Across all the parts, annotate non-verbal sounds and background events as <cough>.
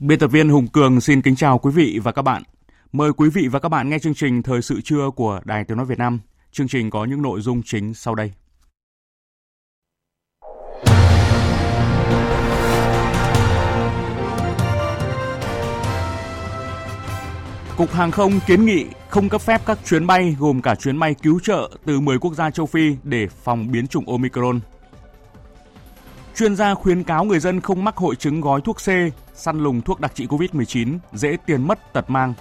Biên tập viên Hùng Cường xin kính chào quý vị và các bạn. Mời quý vị và các bạn nghe chương trình Thời sự trưa của Đài Tiếng Nói Việt Nam. Chương trình có những nội dung chính sau đây. Cục Hàng không kiến nghị không cấp phép các chuyến bay gồm cả chuyến bay cứu trợ từ 10 quốc gia châu Phi để phòng biến chủng Omicron. Chuyên gia khuyến cáo người dân không mắc hội chứng gói thuốc C, săn lùng thuốc đặc trị COVID-19 dễ tiền mất tật mang.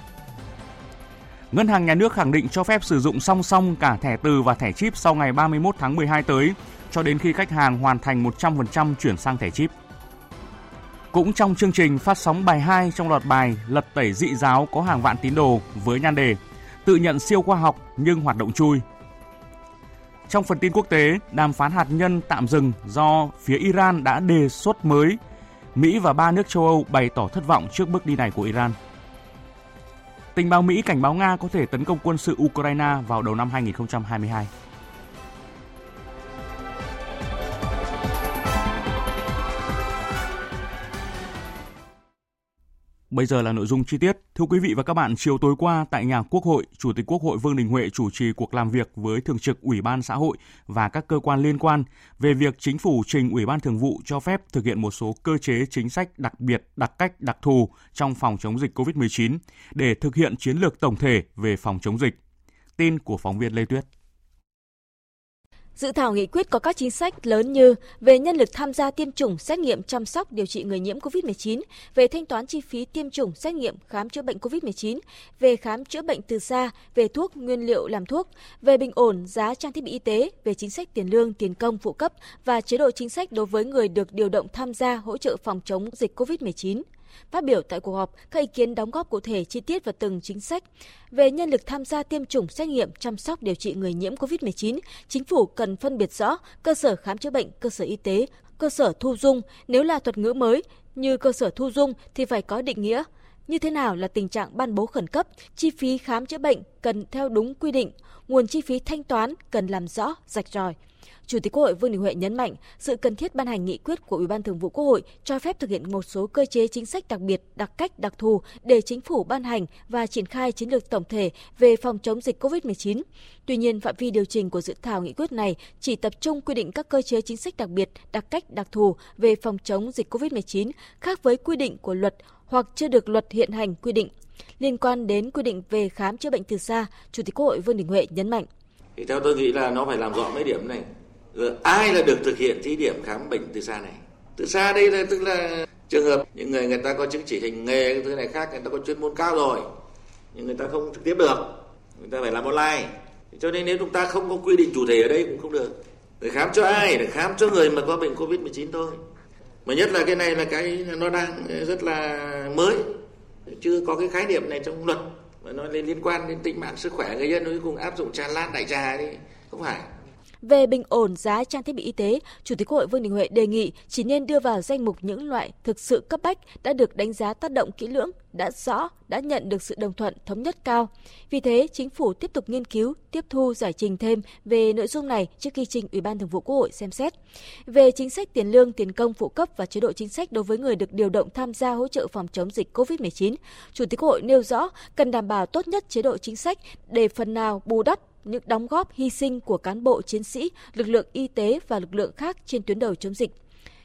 Ngân hàng Nhà nước khẳng định cho phép sử dụng song song cả thẻ từ và thẻ chip sau ngày 31 tháng 12 tới, cho đến khi khách hàng hoàn thành 100% chuyển sang thẻ chip. Cũng trong chương trình phát sóng bài 2 trong loạt bài Lật tẩy dị giáo có hàng vạn tín đồ với nhan đề Tự nhận siêu khoa học nhưng hoạt động chui. Trong phần tin quốc tế, đàm phán hạt nhân tạm dừng do phía Iran đã đề xuất mới. Mỹ và ba nước châu Âu bày tỏ thất vọng trước bước đi này của Iran. Tình báo Mỹ cảnh báo Nga có thể tấn công quân sự Ukraine vào đầu năm 2022. Bây giờ là nội dung chi tiết. Thưa quý vị và các bạn, chiều tối qua tại nhà Quốc hội, Chủ tịch Quốc hội Vương Đình Huệ chủ trì cuộc làm việc với Thường trực Ủy ban xã hội và các cơ quan liên quan về việc chính phủ trình Ủy ban Thường vụ cho phép thực hiện một số cơ chế chính sách đặc biệt, đặc cách, đặc thù trong phòng chống dịch COVID-19 để thực hiện chiến lược tổng thể về phòng chống dịch. Tin của phóng viên Lê Tuyết. Dự thảo nghị quyết có các chính sách lớn như về nhân lực tham gia tiêm chủng, xét nghiệm, chăm sóc, điều trị người nhiễm COVID-19, về thanh toán chi phí tiêm chủng, xét nghiệm, khám chữa bệnh COVID-19, về khám chữa bệnh từ xa, về thuốc, nguyên liệu làm thuốc, về bình ổn giá trang thiết bị y tế, về chính sách tiền lương, tiền công phụ cấp và chế độ chính sách đối với người được điều động tham gia hỗ trợ phòng chống dịch COVID-19. Phát biểu tại cuộc họp, các ý kiến đóng góp cụ thể chi tiết vào từng chính sách. Về nhân lực tham gia tiêm chủng, xét nghiệm, chăm sóc, điều trị người nhiễm COVID-19, chính phủ cần phân biệt rõ cơ sở khám chữa bệnh, cơ sở y tế, cơ sở thu dung. Nếu là thuật ngữ mới như cơ sở thu dung thì phải có định nghĩa. Như thế nào là tình trạng ban bố khẩn cấp, chi phí khám chữa bệnh cần theo đúng quy định, nguồn chi phí thanh toán cần làm rõ, rạch ròi. Chủ tịch Quốc hội Vương Đình Huệ nhấn mạnh sự cần thiết ban hành nghị quyết của Ủy ban Thường vụ Quốc hội cho phép thực hiện một số cơ chế chính sách đặc biệt, đặc cách, đặc thù để chính phủ ban hành và triển khai chiến lược tổng thể về phòng chống dịch COVID-19. Tuy nhiên, phạm vi điều chỉnh của dự thảo nghị quyết này chỉ tập trung quy định các cơ chế chính sách đặc biệt, đặc cách, đặc thù về phòng chống dịch COVID-19 khác với quy định của luật hoặc chưa được luật hiện hành quy định. Liên quan đến quy định về khám chữa bệnh từ xa, Chủ tịch Quốc hội Vương Đình Huệ nhấn mạnh. Thì theo tôi nghĩ là nó phải làm rõ mấy điểm này Ờ, ai là được thực hiện thí điểm khám bệnh từ xa này? Từ xa đây là, tức là trường hợp những người người ta có chứng chỉ hành nghề, cái thứ này khác, người ta có chuyên môn cao rồi, nhưng người ta không trực tiếp được, người ta phải làm online. Cho nên nếu chúng ta không có quy định chủ thể ở đây cũng không được. Để khám cho ai? Để khám cho người mà có bệnh covid 19 thôi. Mà nhất là cái này là cái nó đang rất là mới. Chưa có cái khái niệm này trong luật, mà nó liên quan đến tính mạng sức khỏe người dân cuối cùng áp dụng tràn lan đại trà đi. Không phải về bình ổn giá trang thiết bị y tế, Chủ tịch Quốc hội Vương Đình Huệ đề nghị chỉ nên đưa vào danh mục những loại thực sự cấp bách đã được đánh giá tác động kỹ lưỡng, đã rõ, đã nhận được sự đồng thuận thống nhất cao. Vì thế, chính phủ tiếp tục nghiên cứu, tiếp thu giải trình thêm về nội dung này trước khi trình Ủy ban Thường vụ Quốc hội xem xét. Về chính sách tiền lương, tiền công phụ cấp và chế độ chính sách đối với người được điều động tham gia hỗ trợ phòng chống dịch COVID-19, Chủ tịch Quốc hội nêu rõ cần đảm bảo tốt nhất chế độ chính sách để phần nào bù đắp những đóng góp hy sinh của cán bộ chiến sĩ, lực lượng y tế và lực lượng khác trên tuyến đầu chống dịch.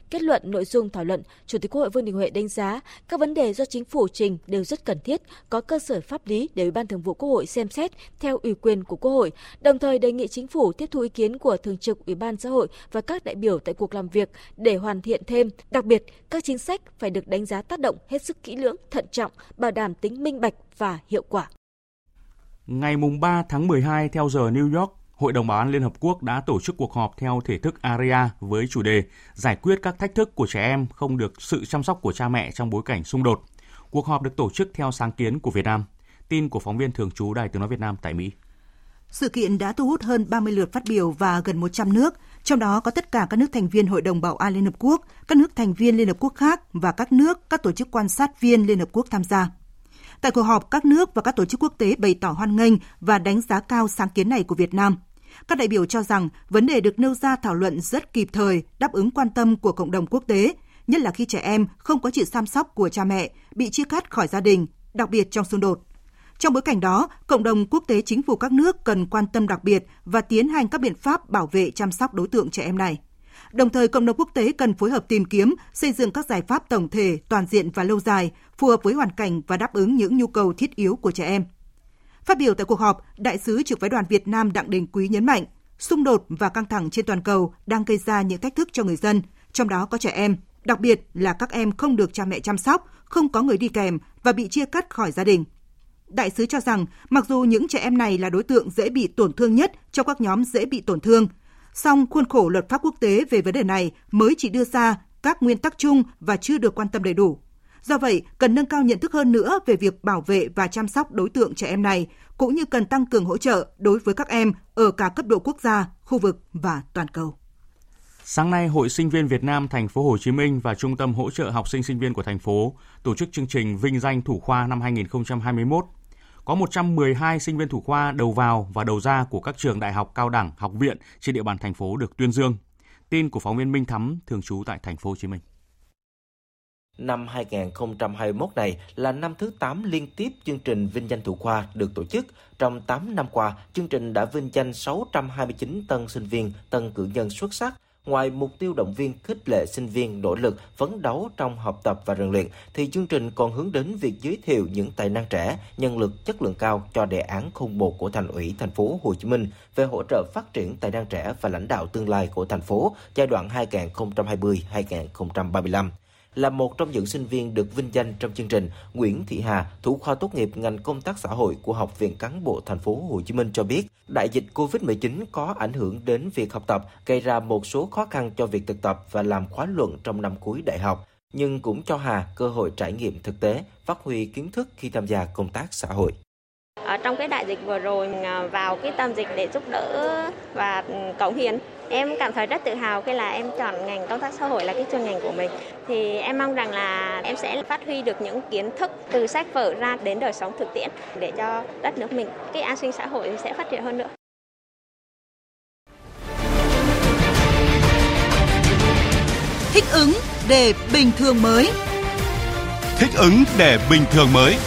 Kết luận nội dung thảo luận, Chủ tịch Quốc hội Vương Đình Huệ đánh giá các vấn đề do chính phủ trình đều rất cần thiết, có cơ sở pháp lý để Ủy ban Thường vụ Quốc hội xem xét theo ủy quyền của Quốc hội, đồng thời đề nghị chính phủ tiếp thu ý kiến của Thường trực Ủy ban xã hội và các đại biểu tại cuộc làm việc để hoàn thiện thêm. Đặc biệt, các chính sách phải được đánh giá tác động hết sức kỹ lưỡng, thận trọng, bảo đảm tính minh bạch và hiệu quả. Ngày 3 tháng 12 theo giờ New York, Hội đồng Bảo an Liên Hợp Quốc đã tổ chức cuộc họp theo thể thức ARIA với chủ đề Giải quyết các thách thức của trẻ em không được sự chăm sóc của cha mẹ trong bối cảnh xung đột. Cuộc họp được tổ chức theo sáng kiến của Việt Nam. Tin của phóng viên thường trú Đài Tiếng Nói Việt Nam tại Mỹ. Sự kiện đã thu hút hơn 30 lượt phát biểu và gần 100 nước, trong đó có tất cả các nước thành viên Hội đồng Bảo an Liên Hợp Quốc, các nước thành viên Liên Hợp Quốc khác và các nước, các tổ chức quan sát viên Liên Hợp Quốc tham gia. Tại cuộc họp, các nước và các tổ chức quốc tế bày tỏ hoan nghênh và đánh giá cao sáng kiến này của Việt Nam. Các đại biểu cho rằng vấn đề được nêu ra thảo luận rất kịp thời, đáp ứng quan tâm của cộng đồng quốc tế, nhất là khi trẻ em không có sự chăm sóc của cha mẹ, bị chia cắt khỏi gia đình, đặc biệt trong xung đột. Trong bối cảnh đó, cộng đồng quốc tế chính phủ các nước cần quan tâm đặc biệt và tiến hành các biện pháp bảo vệ chăm sóc đối tượng trẻ em này. Đồng thời, cộng đồng quốc tế cần phối hợp tìm kiếm, xây dựng các giải pháp tổng thể, toàn diện và lâu dài, phù hợp với hoàn cảnh và đáp ứng những nhu cầu thiết yếu của trẻ em. Phát biểu tại cuộc họp, Đại sứ trưởng phái đoàn Việt Nam Đặng Đình Quý nhấn mạnh, xung đột và căng thẳng trên toàn cầu đang gây ra những thách thức cho người dân, trong đó có trẻ em, đặc biệt là các em không được cha mẹ chăm sóc, không có người đi kèm và bị chia cắt khỏi gia đình. Đại sứ cho rằng, mặc dù những trẻ em này là đối tượng dễ bị tổn thương nhất trong các nhóm dễ bị tổn thương, song khuôn khổ luật pháp quốc tế về vấn đề này mới chỉ đưa ra các nguyên tắc chung và chưa được quan tâm đầy đủ. Do vậy, cần nâng cao nhận thức hơn nữa về việc bảo vệ và chăm sóc đối tượng trẻ em này, cũng như cần tăng cường hỗ trợ đối với các em ở cả cấp độ quốc gia, khu vực và toàn cầu. Sáng nay, Hội Sinh viên Việt Nam thành phố Hồ Chí Minh và Trung tâm hỗ trợ học sinh sinh viên của thành phố tổ chức chương trình vinh danh thủ khoa năm 2021 có 112 sinh viên thủ khoa đầu vào và đầu ra của các trường đại học, cao đẳng, học viện trên địa bàn thành phố được tuyên dương. Tin của phóng viên Minh Thắm thường trú tại thành phố Hồ Chí Minh. Năm 2021 này là năm thứ 8 liên tiếp chương trình Vinh danh thủ khoa được tổ chức. Trong 8 năm qua, chương trình đã vinh danh 629 tân sinh viên, tân cử nhân xuất sắc, Ngoài mục tiêu động viên khích lệ sinh viên nỗ lực phấn đấu trong học tập và rèn luyện, thì chương trình còn hướng đến việc giới thiệu những tài năng trẻ, nhân lực chất lượng cao cho đề án 01 của Thành ủy thành phố Hồ Chí Minh về hỗ trợ phát triển tài năng trẻ và lãnh đạo tương lai của thành phố giai đoạn 2020-2035 là một trong những sinh viên được vinh danh trong chương trình, Nguyễn Thị Hà, thủ khoa tốt nghiệp ngành công tác xã hội của Học viện Cán bộ Thành phố Hồ Chí Minh cho biết, đại dịch Covid-19 có ảnh hưởng đến việc học tập, gây ra một số khó khăn cho việc thực tập và làm khóa luận trong năm cuối đại học, nhưng cũng cho Hà cơ hội trải nghiệm thực tế, phát huy kiến thức khi tham gia công tác xã hội. Ở trong cái đại dịch vừa rồi à, vào cái tâm dịch để giúp đỡ và ừ, cống hiến em cảm thấy rất tự hào khi là em chọn ngành công tác xã hội là cái chuyên ngành của mình. Thì em mong rằng là em sẽ phát huy được những kiến thức từ sách vở ra đến đời sống thực tiễn để cho đất nước mình cái an sinh xã hội sẽ phát triển hơn nữa. Thích ứng để bình thường mới. Thích ứng để bình thường mới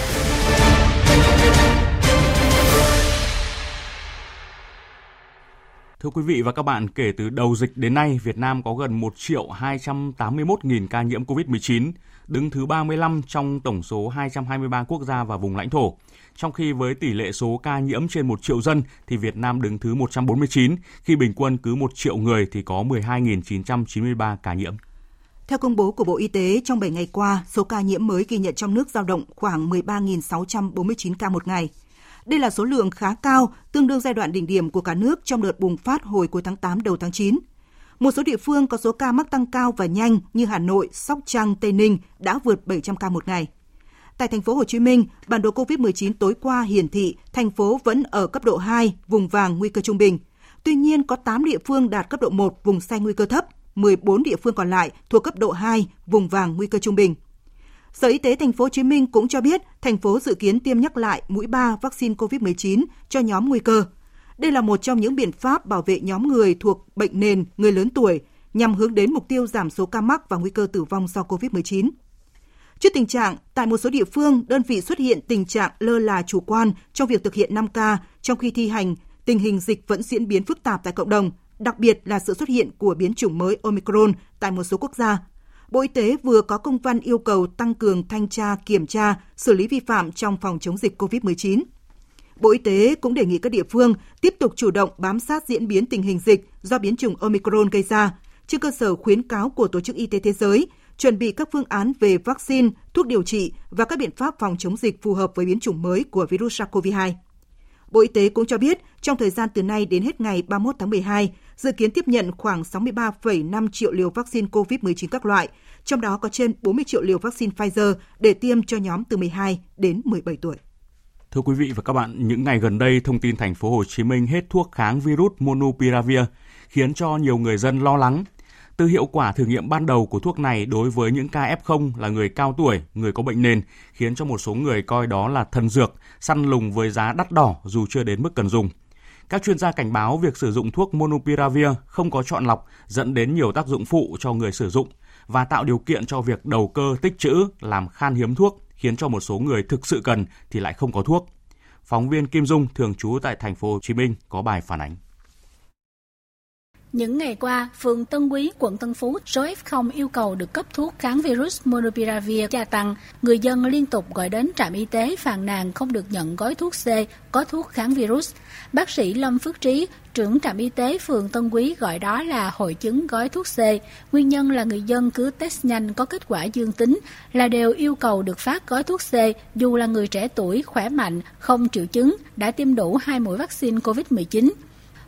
Thưa quý vị và các bạn, kể từ đầu dịch đến nay, Việt Nam có gần 1 triệu 281 nghìn ca nhiễm COVID-19, đứng thứ 35 trong tổng số 223 quốc gia và vùng lãnh thổ. Trong khi với tỷ lệ số ca nhiễm trên 1 triệu dân thì Việt Nam đứng thứ 149, khi bình quân cứ 1 triệu người thì có 12.993 ca nhiễm. Theo công bố của Bộ Y tế, trong 7 ngày qua, số ca nhiễm mới ghi nhận trong nước dao động khoảng 13.649 ca một ngày – đây là số lượng khá cao, tương đương giai đoạn đỉnh điểm của cả nước trong đợt bùng phát hồi cuối tháng 8 đầu tháng 9. Một số địa phương có số ca mắc tăng cao và nhanh như Hà Nội, Sóc Trăng, Tây Ninh đã vượt 700 ca một ngày. Tại thành phố Hồ Chí Minh, bản đồ COVID-19 tối qua hiển thị thành phố vẫn ở cấp độ 2, vùng vàng nguy cơ trung bình. Tuy nhiên có 8 địa phương đạt cấp độ 1, vùng xanh nguy cơ thấp, 14 địa phương còn lại thuộc cấp độ 2, vùng vàng nguy cơ trung bình. Sở Y tế thành phố Hồ Chí Minh cũng cho biết, thành phố dự kiến tiêm nhắc lại mũi 3 vaccine COVID-19 cho nhóm nguy cơ. Đây là một trong những biện pháp bảo vệ nhóm người thuộc bệnh nền, người lớn tuổi nhằm hướng đến mục tiêu giảm số ca mắc và nguy cơ tử vong do COVID-19. Trước tình trạng, tại một số địa phương, đơn vị xuất hiện tình trạng lơ là chủ quan trong việc thực hiện 5K trong khi thi hành, tình hình dịch vẫn diễn biến phức tạp tại cộng đồng, đặc biệt là sự xuất hiện của biến chủng mới Omicron tại một số quốc gia – Bộ Y tế vừa có công văn yêu cầu tăng cường thanh tra, kiểm tra, xử lý vi phạm trong phòng chống dịch COVID-19. Bộ Y tế cũng đề nghị các địa phương tiếp tục chủ động bám sát diễn biến tình hình dịch do biến chủng Omicron gây ra, trên cơ sở khuyến cáo của Tổ chức Y tế Thế giới, chuẩn bị các phương án về vaccine, thuốc điều trị và các biện pháp phòng chống dịch phù hợp với biến chủng mới của virus SARS-CoV-2. Bộ Y tế cũng cho biết, trong thời gian từ nay đến hết ngày 31 tháng 12, dự kiến tiếp nhận khoảng 63,5 triệu liều vaccine COVID-19 các loại, trong đó có trên 40 triệu liều vaccine Pfizer để tiêm cho nhóm từ 12 đến 17 tuổi. Thưa quý vị và các bạn, những ngày gần đây thông tin thành phố Hồ Chí Minh hết thuốc kháng virus Monupiravir khiến cho nhiều người dân lo lắng. Từ hiệu quả thử nghiệm ban đầu của thuốc này đối với những ca F0 là người cao tuổi, người có bệnh nền, khiến cho một số người coi đó là thần dược, săn lùng với giá đắt đỏ dù chưa đến mức cần dùng. Các chuyên gia cảnh báo việc sử dụng thuốc Monupiravir không có chọn lọc dẫn đến nhiều tác dụng phụ cho người sử dụng và tạo điều kiện cho việc đầu cơ tích trữ làm khan hiếm thuốc, khiến cho một số người thực sự cần thì lại không có thuốc. Phóng viên Kim Dung thường trú tại thành phố Hồ Chí Minh có bài phản ánh. Những ngày qua, phường Tân Quý, quận Tân Phú, số F0 yêu cầu được cấp thuốc kháng virus Monopiravir gia tăng. Người dân liên tục gọi đến trạm y tế phàn nàn không được nhận gói thuốc C có thuốc kháng virus. Bác sĩ Lâm Phước Trí, trưởng trạm y tế phường Tân Quý gọi đó là hội chứng gói thuốc C. Nguyên nhân là người dân cứ test nhanh có kết quả dương tính là đều yêu cầu được phát gói thuốc C dù là người trẻ tuổi, khỏe mạnh, không triệu chứng, đã tiêm đủ hai mũi vaccine COVID-19.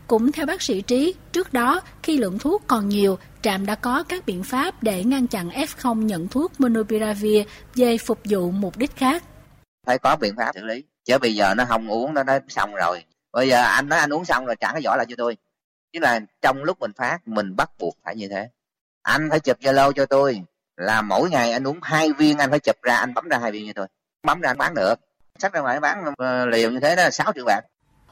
Cũng theo bác sĩ Trí, trước đó khi lượng thuốc còn nhiều, trạm đã có các biện pháp để ngăn chặn F0 nhận thuốc Monopiravir về phục vụ mục đích khác. Phải có biện pháp xử lý, chứ bây giờ nó không uống nó đã xong rồi. Bây giờ anh nói anh uống xong rồi trả cái vỏ lại cho tôi. Chứ là trong lúc mình phát mình bắt buộc phải như thế. Anh phải chụp Zalo cho tôi là mỗi ngày anh uống hai viên anh phải chụp ra anh bấm ra hai viên cho tôi. Bấm ra anh bán được. Sách ra ngoài bán ờ, liều như thế đó là 6 triệu bạc.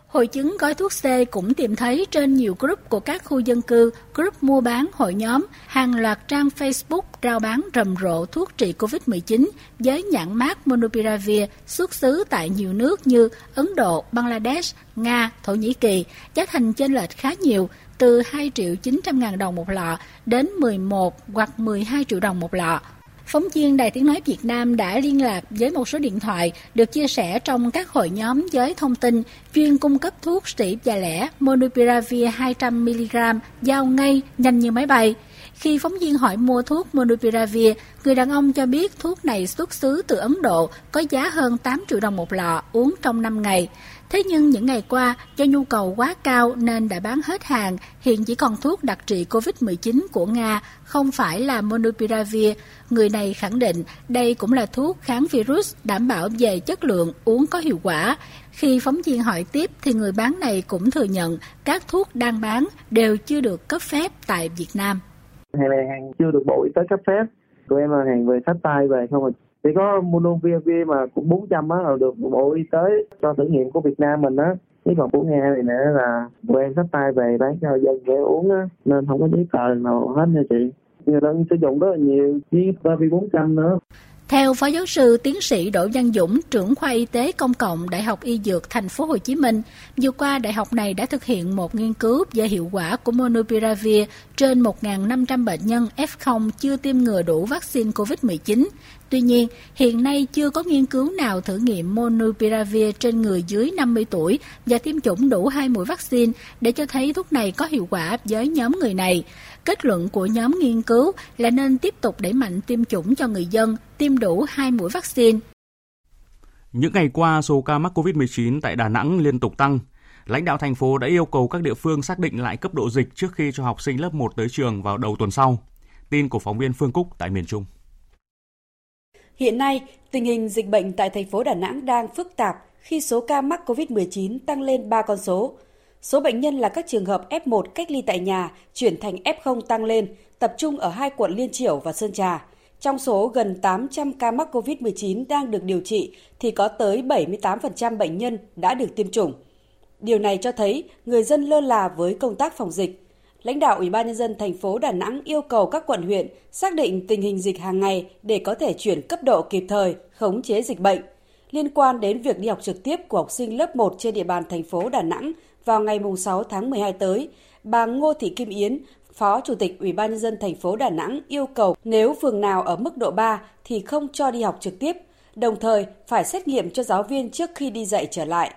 Hội chứng gói thuốc C cũng tìm thấy trên nhiều group của các khu dân cư, group mua bán, hội nhóm, hàng loạt trang Facebook rao bán rầm rộ thuốc trị COVID-19 với nhãn mát Monopiravir xuất xứ tại nhiều nước như Ấn Độ, Bangladesh, Nga, Thổ Nhĩ Kỳ, giá thành chênh lệch khá nhiều, từ 2 triệu 900 ngàn đồng một lọ đến 11 hoặc 12 triệu đồng một lọ. Phóng viên Đài Tiếng Nói Việt Nam đã liên lạc với một số điện thoại được chia sẻ trong các hội nhóm với thông tin chuyên cung cấp thuốc sĩ và lẻ Monupiravir 200mg giao ngay nhanh như máy bay. Khi phóng viên hỏi mua thuốc Monupiravir, người đàn ông cho biết thuốc này xuất xứ từ Ấn Độ, có giá hơn 8 triệu đồng một lọ, uống trong 5 ngày. Thế nhưng những ngày qua, do nhu cầu quá cao nên đã bán hết hàng, hiện chỉ còn thuốc đặc trị COVID-19 của Nga, không phải là Monupiravir. Người này khẳng định đây cũng là thuốc kháng virus đảm bảo về chất lượng, uống có hiệu quả. Khi phóng viên hỏi tiếp thì người bán này cũng thừa nhận các thuốc đang bán đều chưa được cấp phép tại Việt Nam. Hàng này hàng chưa được Bộ Y tế cấp phép. Tụi em là hàng về sách tay về không à. rồi chỉ có Monopiravir mà cũng 400 á là được Bộ Y tế cho thử nghiệm của Việt Nam mình á. Chứ còn của Nga này nữa là tụi em sách tay về bán cho dân để uống á. Nên không có giấy tờ nào hết nha chị. Người dân sử dụng rất là nhiều với Pavi 400 nữa theo Phó Giáo sư Tiến sĩ Đỗ Văn Dũng, trưởng khoa y tế công cộng Đại học Y Dược Thành phố Hồ Chí Minh, vừa qua đại học này đã thực hiện một nghiên cứu về hiệu quả của Monopiravir trên 1.500 bệnh nhân F0 chưa tiêm ngừa đủ vaccine COVID-19. Tuy nhiên, hiện nay chưa có nghiên cứu nào thử nghiệm Monopiravir trên người dưới 50 tuổi và tiêm chủng đủ hai mũi vaccine để cho thấy thuốc này có hiệu quả với nhóm người này. Kết luận của nhóm nghiên cứu là nên tiếp tục đẩy mạnh tiêm chủng cho người dân, tiêm đủ hai mũi vaccine. Những ngày qua, số ca mắc COVID-19 tại Đà Nẵng liên tục tăng. Lãnh đạo thành phố đã yêu cầu các địa phương xác định lại cấp độ dịch trước khi cho học sinh lớp 1 tới trường vào đầu tuần sau. Tin của phóng viên Phương Cúc tại miền Trung. Hiện nay, tình hình dịch bệnh tại thành phố Đà Nẵng đang phức tạp khi số ca mắc COVID-19 tăng lên 3 con số. Số bệnh nhân là các trường hợp F1 cách ly tại nhà chuyển thành F0 tăng lên, tập trung ở hai quận Liên Triểu và Sơn Trà. Trong số gần 800 ca mắc COVID-19 đang được điều trị thì có tới 78% bệnh nhân đã được tiêm chủng. Điều này cho thấy người dân lơ là với công tác phòng dịch. Lãnh đạo Ủy ban nhân dân thành phố Đà Nẵng yêu cầu các quận huyện xác định tình hình dịch hàng ngày để có thể chuyển cấp độ kịp thời, khống chế dịch bệnh. Liên quan đến việc đi học trực tiếp của học sinh lớp 1 trên địa bàn thành phố Đà Nẵng vào ngày 6 tháng 12 tới, bà Ngô Thị Kim Yến, Phó Chủ tịch Ủy ban nhân dân thành phố Đà Nẵng yêu cầu nếu phường nào ở mức độ 3 thì không cho đi học trực tiếp, đồng thời phải xét nghiệm cho giáo viên trước khi đi dạy trở lại.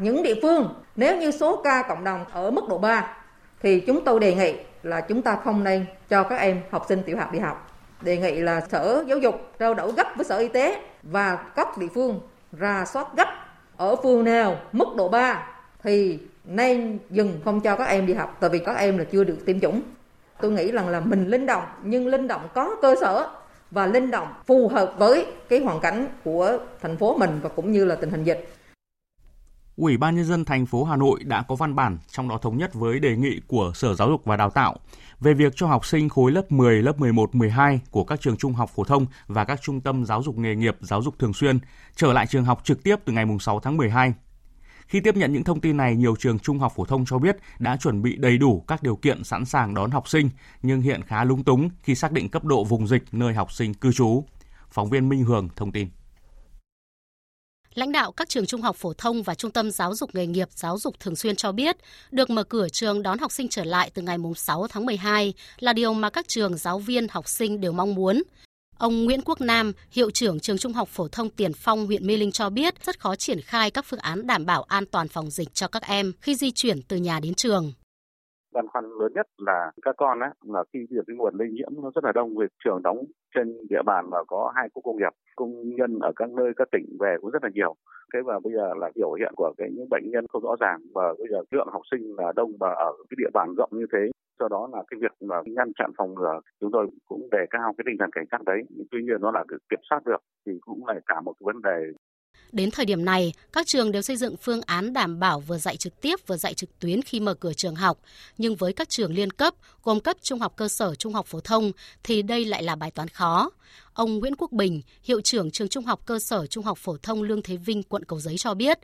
Những địa phương nếu như số ca cộng đồng ở mức độ 3 thì chúng tôi đề nghị là chúng ta không nên cho các em học sinh tiểu học đi học. Đề nghị là Sở Giáo dục trao đổi gấp với Sở Y tế và các địa phương ra soát gấp ở phường nào mức độ 3 thì nên dừng không cho các em đi học tại vì các em là chưa được tiêm chủng. Tôi nghĩ rằng là mình linh động nhưng linh động có cơ sở và linh động phù hợp với cái hoàn cảnh của thành phố mình và cũng như là tình hình dịch. Ủy ban nhân dân thành phố Hà Nội đã có văn bản trong đó thống nhất với đề nghị của Sở Giáo dục và Đào tạo về việc cho học sinh khối lớp 10, lớp 11, 12 của các trường trung học phổ thông và các trung tâm giáo dục nghề nghiệp, giáo dục thường xuyên trở lại trường học trực tiếp từ ngày 6 tháng 12 khi tiếp nhận những thông tin này, nhiều trường trung học phổ thông cho biết đã chuẩn bị đầy đủ các điều kiện sẵn sàng đón học sinh, nhưng hiện khá lung túng khi xác định cấp độ vùng dịch nơi học sinh cư trú. Phóng viên Minh Hường thông tin. Lãnh đạo các trường trung học phổ thông và trung tâm giáo dục nghề nghiệp, giáo dục thường xuyên cho biết, được mở cửa trường đón học sinh trở lại từ ngày 6 tháng 12 là điều mà các trường giáo viên, học sinh đều mong muốn. Ông Nguyễn Quốc Nam, hiệu trưởng trường Trung học phổ thông Tiền Phong, huyện Mê Linh cho biết rất khó triển khai các phương án đảm bảo an toàn phòng dịch cho các em khi di chuyển từ nhà đến trường băn khoăn lớn nhất là các con á là khi việc cái nguồn lây nhiễm nó rất là đông, việc trường đóng trên địa bàn mà có hai khu công nghiệp, công nhân ở các nơi, các tỉnh về cũng rất là nhiều. Thế và bây giờ là biểu hiện của cái những bệnh nhân không rõ ràng và bây giờ lượng học sinh là đông và ở cái địa bàn rộng như thế. Do đó là cái việc mà ngăn chặn phòng ngừa, chúng tôi cũng đề cao cái tinh thần cảnh giác đấy. Tuy nhiên nó là kiểm soát được thì cũng là cả một vấn đề Đến thời điểm này, các trường đều xây dựng phương án đảm bảo vừa dạy trực tiếp vừa dạy trực tuyến khi mở cửa trường học. Nhưng với các trường liên cấp, gồm cấp trung học cơ sở, trung học phổ thông, thì đây lại là bài toán khó. Ông Nguyễn Quốc Bình, hiệu trưởng trường trung học cơ sở, trung học phổ thông Lương Thế Vinh, quận Cầu Giấy cho biết,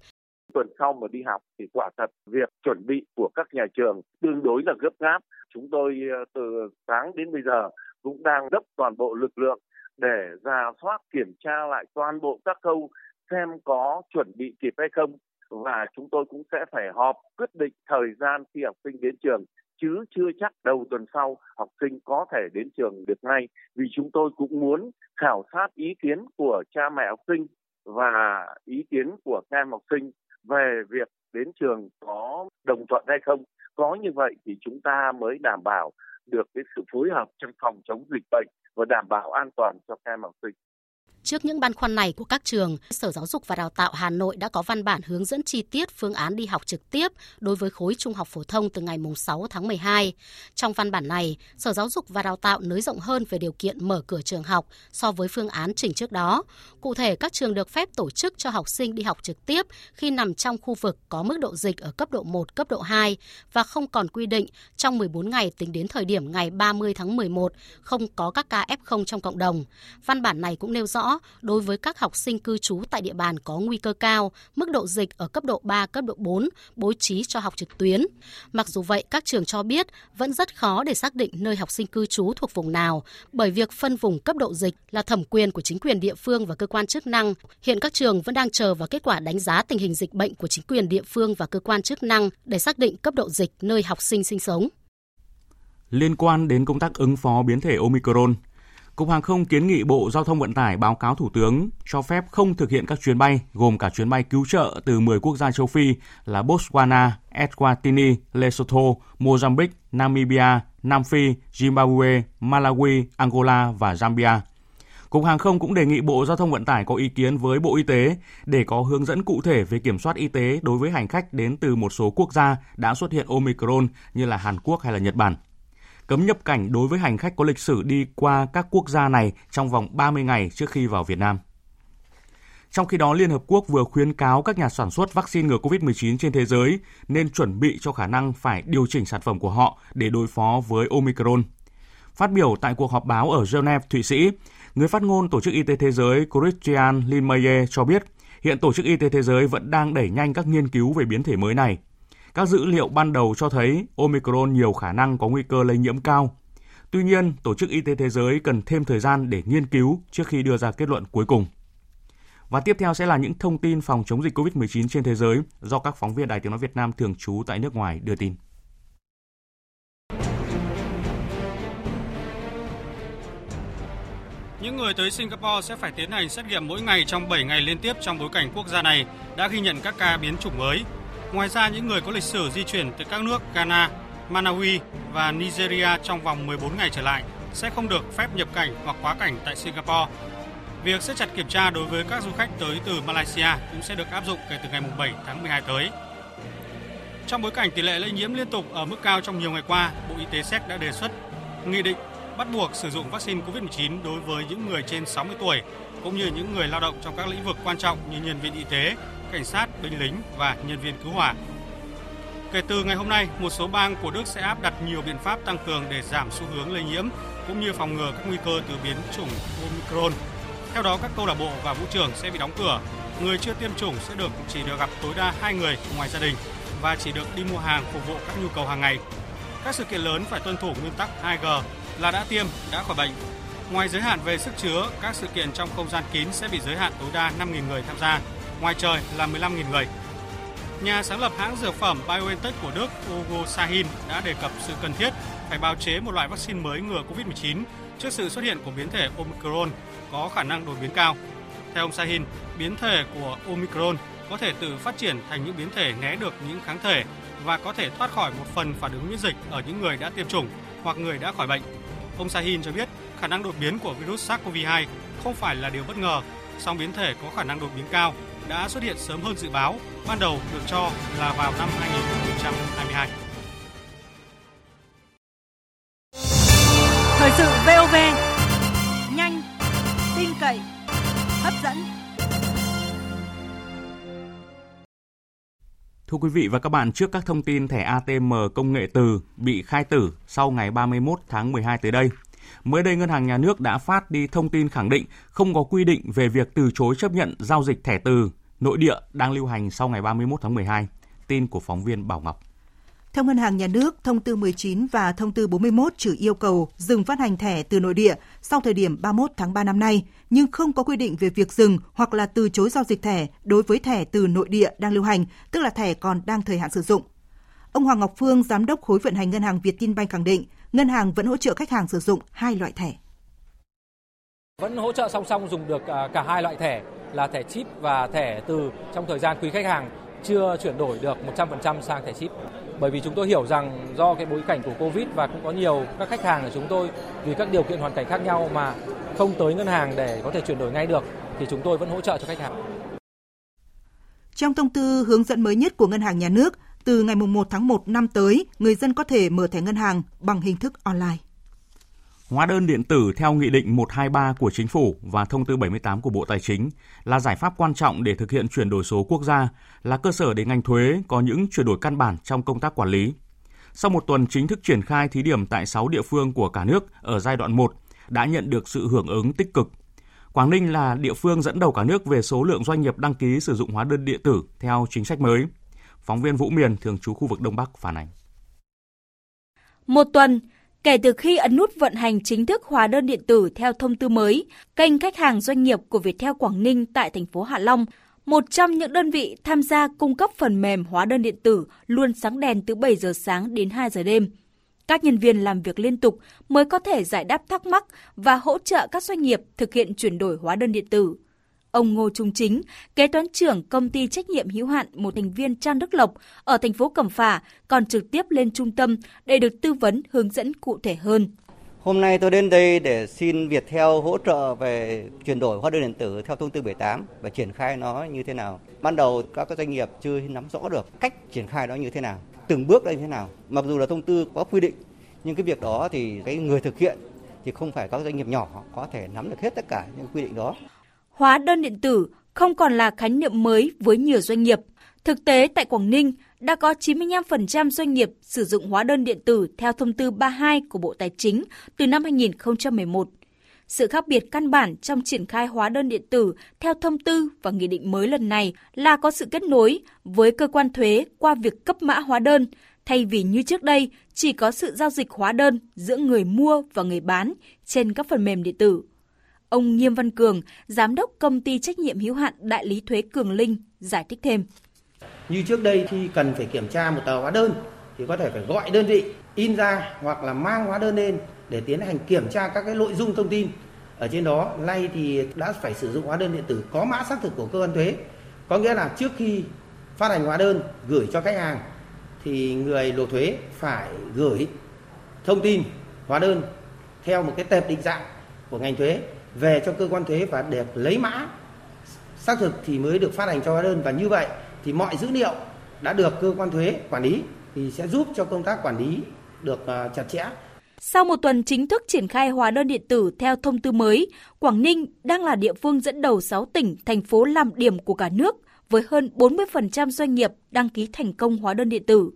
tuần sau mà đi học thì quả thật việc chuẩn bị của các nhà trường tương đối là gấp gáp. Chúng tôi ờ, từ sáng đến bây giờ cũng đang đốc toàn bộ lực lượng để ra soát kiểm tra lại toàn bộ các khâu xem có chuẩn bị kịp hay không và chúng tôi cũng sẽ phải họp quyết định thời gian khi học sinh đến trường, chứ chưa chắc đầu tuần sau học sinh có thể đến trường được ngay. Vì chúng tôi cũng muốn khảo sát ý kiến của cha mẹ học sinh và ý kiến của các em học sinh về việc đến trường có đồng thuận hay không. Có như vậy thì chúng ta mới đảm bảo được cái sự phối hợp trong phòng chống dịch bệnh và đảm bảo an toàn cho các em học sinh. Trước những băn khoăn này của các trường, Sở Giáo dục và Đào tạo Hà Nội đã có văn bản hướng dẫn chi tiết phương án đi học trực tiếp đối với khối trung học phổ thông từ ngày 6 tháng 12. Trong văn bản này, Sở Giáo dục và Đào tạo nới rộng hơn về điều kiện mở cửa trường học so với phương án chỉnh trước đó. Cụ thể, các trường được phép tổ chức cho học sinh đi học trực tiếp khi nằm trong khu vực có mức độ dịch ở cấp độ 1, cấp độ 2 và không còn quy định trong 14 ngày tính đến thời điểm ngày 30 tháng 11 không có các ca F0 trong cộng đồng. Văn bản này cũng nêu rõ rõ đối với các học sinh cư trú tại địa bàn có nguy cơ cao, mức độ dịch ở cấp độ 3, cấp độ 4 bố trí cho học trực tuyến. Mặc dù vậy, các trường cho biết vẫn rất khó để xác định nơi học sinh cư trú thuộc vùng nào, bởi việc phân vùng cấp độ dịch là thẩm quyền của chính quyền địa phương và cơ quan chức năng. Hiện các trường vẫn đang chờ vào kết quả đánh giá tình hình dịch bệnh của chính quyền địa phương và cơ quan chức năng để xác định cấp độ dịch nơi học sinh sinh sống. Liên quan đến công tác ứng phó biến thể Omicron, Cục Hàng không kiến nghị Bộ Giao thông Vận tải báo cáo Thủ tướng cho phép không thực hiện các chuyến bay, gồm cả chuyến bay cứu trợ từ 10 quốc gia châu Phi là Botswana, Eswatini, Lesotho, Mozambique, Namibia, Nam Phi, Zimbabwe, Malawi, Angola và Zambia. Cục Hàng không cũng đề nghị Bộ Giao thông Vận tải có ý kiến với Bộ Y tế để có hướng dẫn cụ thể về kiểm soát y tế đối với hành khách đến từ một số quốc gia đã xuất hiện Omicron như là Hàn Quốc hay là Nhật Bản cấm nhập cảnh đối với hành khách có lịch sử đi qua các quốc gia này trong vòng 30 ngày trước khi vào Việt Nam. Trong khi đó, Liên Hợp Quốc vừa khuyến cáo các nhà sản xuất vaccine ngừa COVID-19 trên thế giới nên chuẩn bị cho khả năng phải điều chỉnh sản phẩm của họ để đối phó với Omicron. Phát biểu tại cuộc họp báo ở Geneva, Thụy Sĩ, người phát ngôn Tổ chức Y tế Thế giới Christian Lindmeier cho biết hiện Tổ chức Y tế Thế giới vẫn đang đẩy nhanh các nghiên cứu về biến thể mới này – các dữ liệu ban đầu cho thấy Omicron nhiều khả năng có nguy cơ lây nhiễm cao. Tuy nhiên, Tổ chức Y tế Thế giới cần thêm thời gian để nghiên cứu trước khi đưa ra kết luận cuối cùng. Và tiếp theo sẽ là những thông tin phòng chống dịch COVID-19 trên thế giới do các phóng viên Đài Tiếng Nói Việt Nam thường trú tại nước ngoài đưa tin. Những người tới Singapore sẽ phải tiến hành xét nghiệm mỗi ngày trong 7 ngày liên tiếp trong bối cảnh quốc gia này đã ghi nhận các ca biến chủng mới Ngoài ra, những người có lịch sử di chuyển từ các nước Ghana, Malawi và Nigeria trong vòng 14 ngày trở lại sẽ không được phép nhập cảnh hoặc quá cảnh tại Singapore. Việc siết chặt kiểm tra đối với các du khách tới từ Malaysia cũng sẽ được áp dụng kể từ ngày 7 tháng 12 tới. Trong bối cảnh tỷ lệ lây nhiễm liên tục ở mức cao trong nhiều ngày qua, Bộ Y tế Séc đã đề xuất nghị định bắt buộc sử dụng vaccine COVID-19 đối với những người trên 60 tuổi, cũng như những người lao động trong các lĩnh vực quan trọng như nhân viên y tế, cảnh sát, binh lính và nhân viên cứu hỏa. Kể từ ngày hôm nay, một số bang của Đức sẽ áp đặt nhiều biện pháp tăng cường để giảm xu hướng lây nhiễm cũng như phòng ngừa các nguy cơ từ biến chủng Omicron. Theo đó, các câu lạc bộ và vũ trường sẽ bị đóng cửa. Người chưa tiêm chủng sẽ được chỉ được gặp tối đa hai người ngoài gia đình và chỉ được đi mua hàng phục vụ các nhu cầu hàng ngày. Các sự kiện lớn phải tuân thủ nguyên tắc 2G là đã tiêm, đã khỏi bệnh. Ngoài giới hạn về sức chứa, các sự kiện trong không gian kín sẽ bị giới hạn tối đa 5.000 người tham gia, ngoài trời là 15.000 người. Nhà sáng lập hãng dược phẩm BioNTech của Đức Ugo Sahin đã đề cập sự cần thiết phải bào chế một loại vaccine mới ngừa COVID-19 trước sự xuất hiện của biến thể Omicron có khả năng đột biến cao. Theo ông Sahin, biến thể của Omicron có thể tự phát triển thành những biến thể né được những kháng thể và có thể thoát khỏi một phần phản ứng miễn dịch ở những người đã tiêm chủng hoặc người đã khỏi bệnh. Ông Sahin cho biết khả năng đột biến của virus SARS-CoV-2 không phải là điều bất ngờ, song biến thể có khả năng đột biến cao đã xuất hiện sớm hơn dự báo, ban đầu được cho là vào năm 2022. Thời sự VOV, nhanh, tin cậy, hấp dẫn. Thưa quý vị và các bạn, trước các thông tin thẻ ATM công nghệ từ bị khai tử sau ngày 31 tháng 12 tới đây, mới đây Ngân hàng Nhà nước đã phát đi thông tin khẳng định không có quy định về việc từ chối chấp nhận giao dịch thẻ từ nội địa đang lưu hành sau ngày 31 tháng 12. Tin của phóng viên Bảo Ngọc. Theo Ngân hàng Nhà nước, thông tư 19 và thông tư 41 chỉ yêu cầu dừng phát hành thẻ từ nội địa sau thời điểm 31 tháng 3 năm nay, nhưng không có quy định về việc dừng hoặc là từ chối giao dịch thẻ đối với thẻ từ nội địa đang lưu hành, tức là thẻ còn đang thời hạn sử dụng. Ông Hoàng Ngọc Phương, giám đốc khối vận hành ngân hàng Việt Tân Banh khẳng định, ngân hàng vẫn hỗ trợ khách hàng sử dụng hai loại thẻ. Vẫn hỗ trợ song song dùng được à, cả hai loại thẻ là thẻ chip và thẻ từ trong thời gian quý khách hàng chưa chuyển đổi được 100% sang thẻ chip. Bởi vì chúng tôi hiểu rằng do cái bối cảnh của Covid và cũng có nhiều các khách hàng của chúng tôi vì các điều kiện hoàn cảnh khác nhau mà không tới ngân hàng để có thể chuyển đổi ngay được thì chúng tôi vẫn hỗ trợ cho khách hàng. Trong thông tư hướng dẫn mới nhất của Ngân hàng Nhà nước, từ ngày 1 tháng 1 năm tới, người dân có thể mở thẻ ngân hàng bằng hình thức online. Hóa đơn điện tử theo Nghị định 123 của Chính phủ và Thông tư 78 của Bộ Tài chính là giải pháp quan trọng để thực hiện chuyển đổi số quốc gia, là cơ sở để ngành thuế có những chuyển đổi căn bản trong công tác quản lý. Sau một tuần chính thức triển khai thí điểm tại 6 địa phương của cả nước ở giai đoạn 1, đã nhận được sự hưởng ứng tích cực. Quảng Ninh là địa phương dẫn đầu cả nước về số lượng doanh nghiệp đăng ký sử dụng hóa đơn điện tử theo chính sách mới. Phóng viên Vũ Miền, thường trú khu vực Đông Bắc phản ánh. Một tuần, Kể từ khi ấn nút vận hành chính thức hóa đơn điện tử theo thông tư mới, kênh khách hàng doanh nghiệp của Viettel Quảng Ninh tại thành phố Hạ Long, một trong những đơn vị tham gia cung cấp phần mềm hóa đơn điện tử luôn sáng đèn từ 7 giờ sáng đến 2 giờ đêm. Các nhân viên làm việc liên tục mới có thể giải đáp thắc mắc và hỗ trợ các doanh nghiệp thực hiện chuyển đổi hóa đơn điện tử. Ông Ngô Trung Chính, kế toán trưởng công ty trách nhiệm hữu hạn một thành viên Trang Đức Lộc ở thành phố Cẩm Phả còn trực tiếp lên trung tâm để được tư vấn hướng dẫn cụ thể hơn. Hôm nay tôi đến đây để xin Viettel hỗ trợ về chuyển đổi hóa đơn điện tử theo thông tư 78 và triển khai nó như thế nào. Ban đầu các doanh nghiệp chưa nắm rõ được cách triển khai nó như thế nào, từng bước như thế nào. Mặc dù là thông tư có quy định, nhưng cái việc đó thì cái người thực hiện thì không phải các doanh nghiệp nhỏ có thể nắm được hết tất cả những quy định đó hóa đơn điện tử không còn là khái niệm mới với nhiều doanh nghiệp. Thực tế tại Quảng Ninh đã có 95% doanh nghiệp sử dụng hóa đơn điện tử theo thông tư 32 của Bộ Tài chính từ năm 2011. Sự khác biệt căn bản trong triển khai hóa đơn điện tử theo thông tư và nghị định mới lần này là có sự kết nối với cơ quan thuế qua việc cấp mã hóa đơn, thay vì như trước đây chỉ có sự giao dịch hóa đơn giữa người mua và người bán trên các phần mềm điện tử. Ông Nghiêm Văn Cường, giám đốc công ty trách nhiệm hữu hạn đại lý thuế Cường Linh giải thích thêm. Như trước đây khi cần phải kiểm tra một tờ hóa đơn thì có thể phải gọi đơn vị in ra hoặc là mang hóa đơn lên để tiến hành kiểm tra các cái nội dung thông tin. Ở trên đó nay thì đã phải sử dụng hóa đơn điện tử có mã xác thực của cơ quan thuế. Có nghĩa là trước khi phát hành hóa đơn gửi cho khách hàng thì người nộp thuế phải gửi thông tin hóa đơn theo một cái tệp định dạng của ngành thuế về cho cơ quan thuế và để lấy mã xác thực thì mới được phát hành cho hóa đơn và như vậy thì mọi dữ liệu đã được cơ quan thuế quản lý thì sẽ giúp cho công tác quản lý được à, chặt chẽ. Sau một tuần chính thức triển khai hóa đơn điện tử theo thông tư mới, Quảng Ninh đang là địa phương dẫn đầu 6 tỉnh, thành phố làm điểm của cả nước với hơn 40% doanh nghiệp đăng ký thành công hóa đơn điện tử.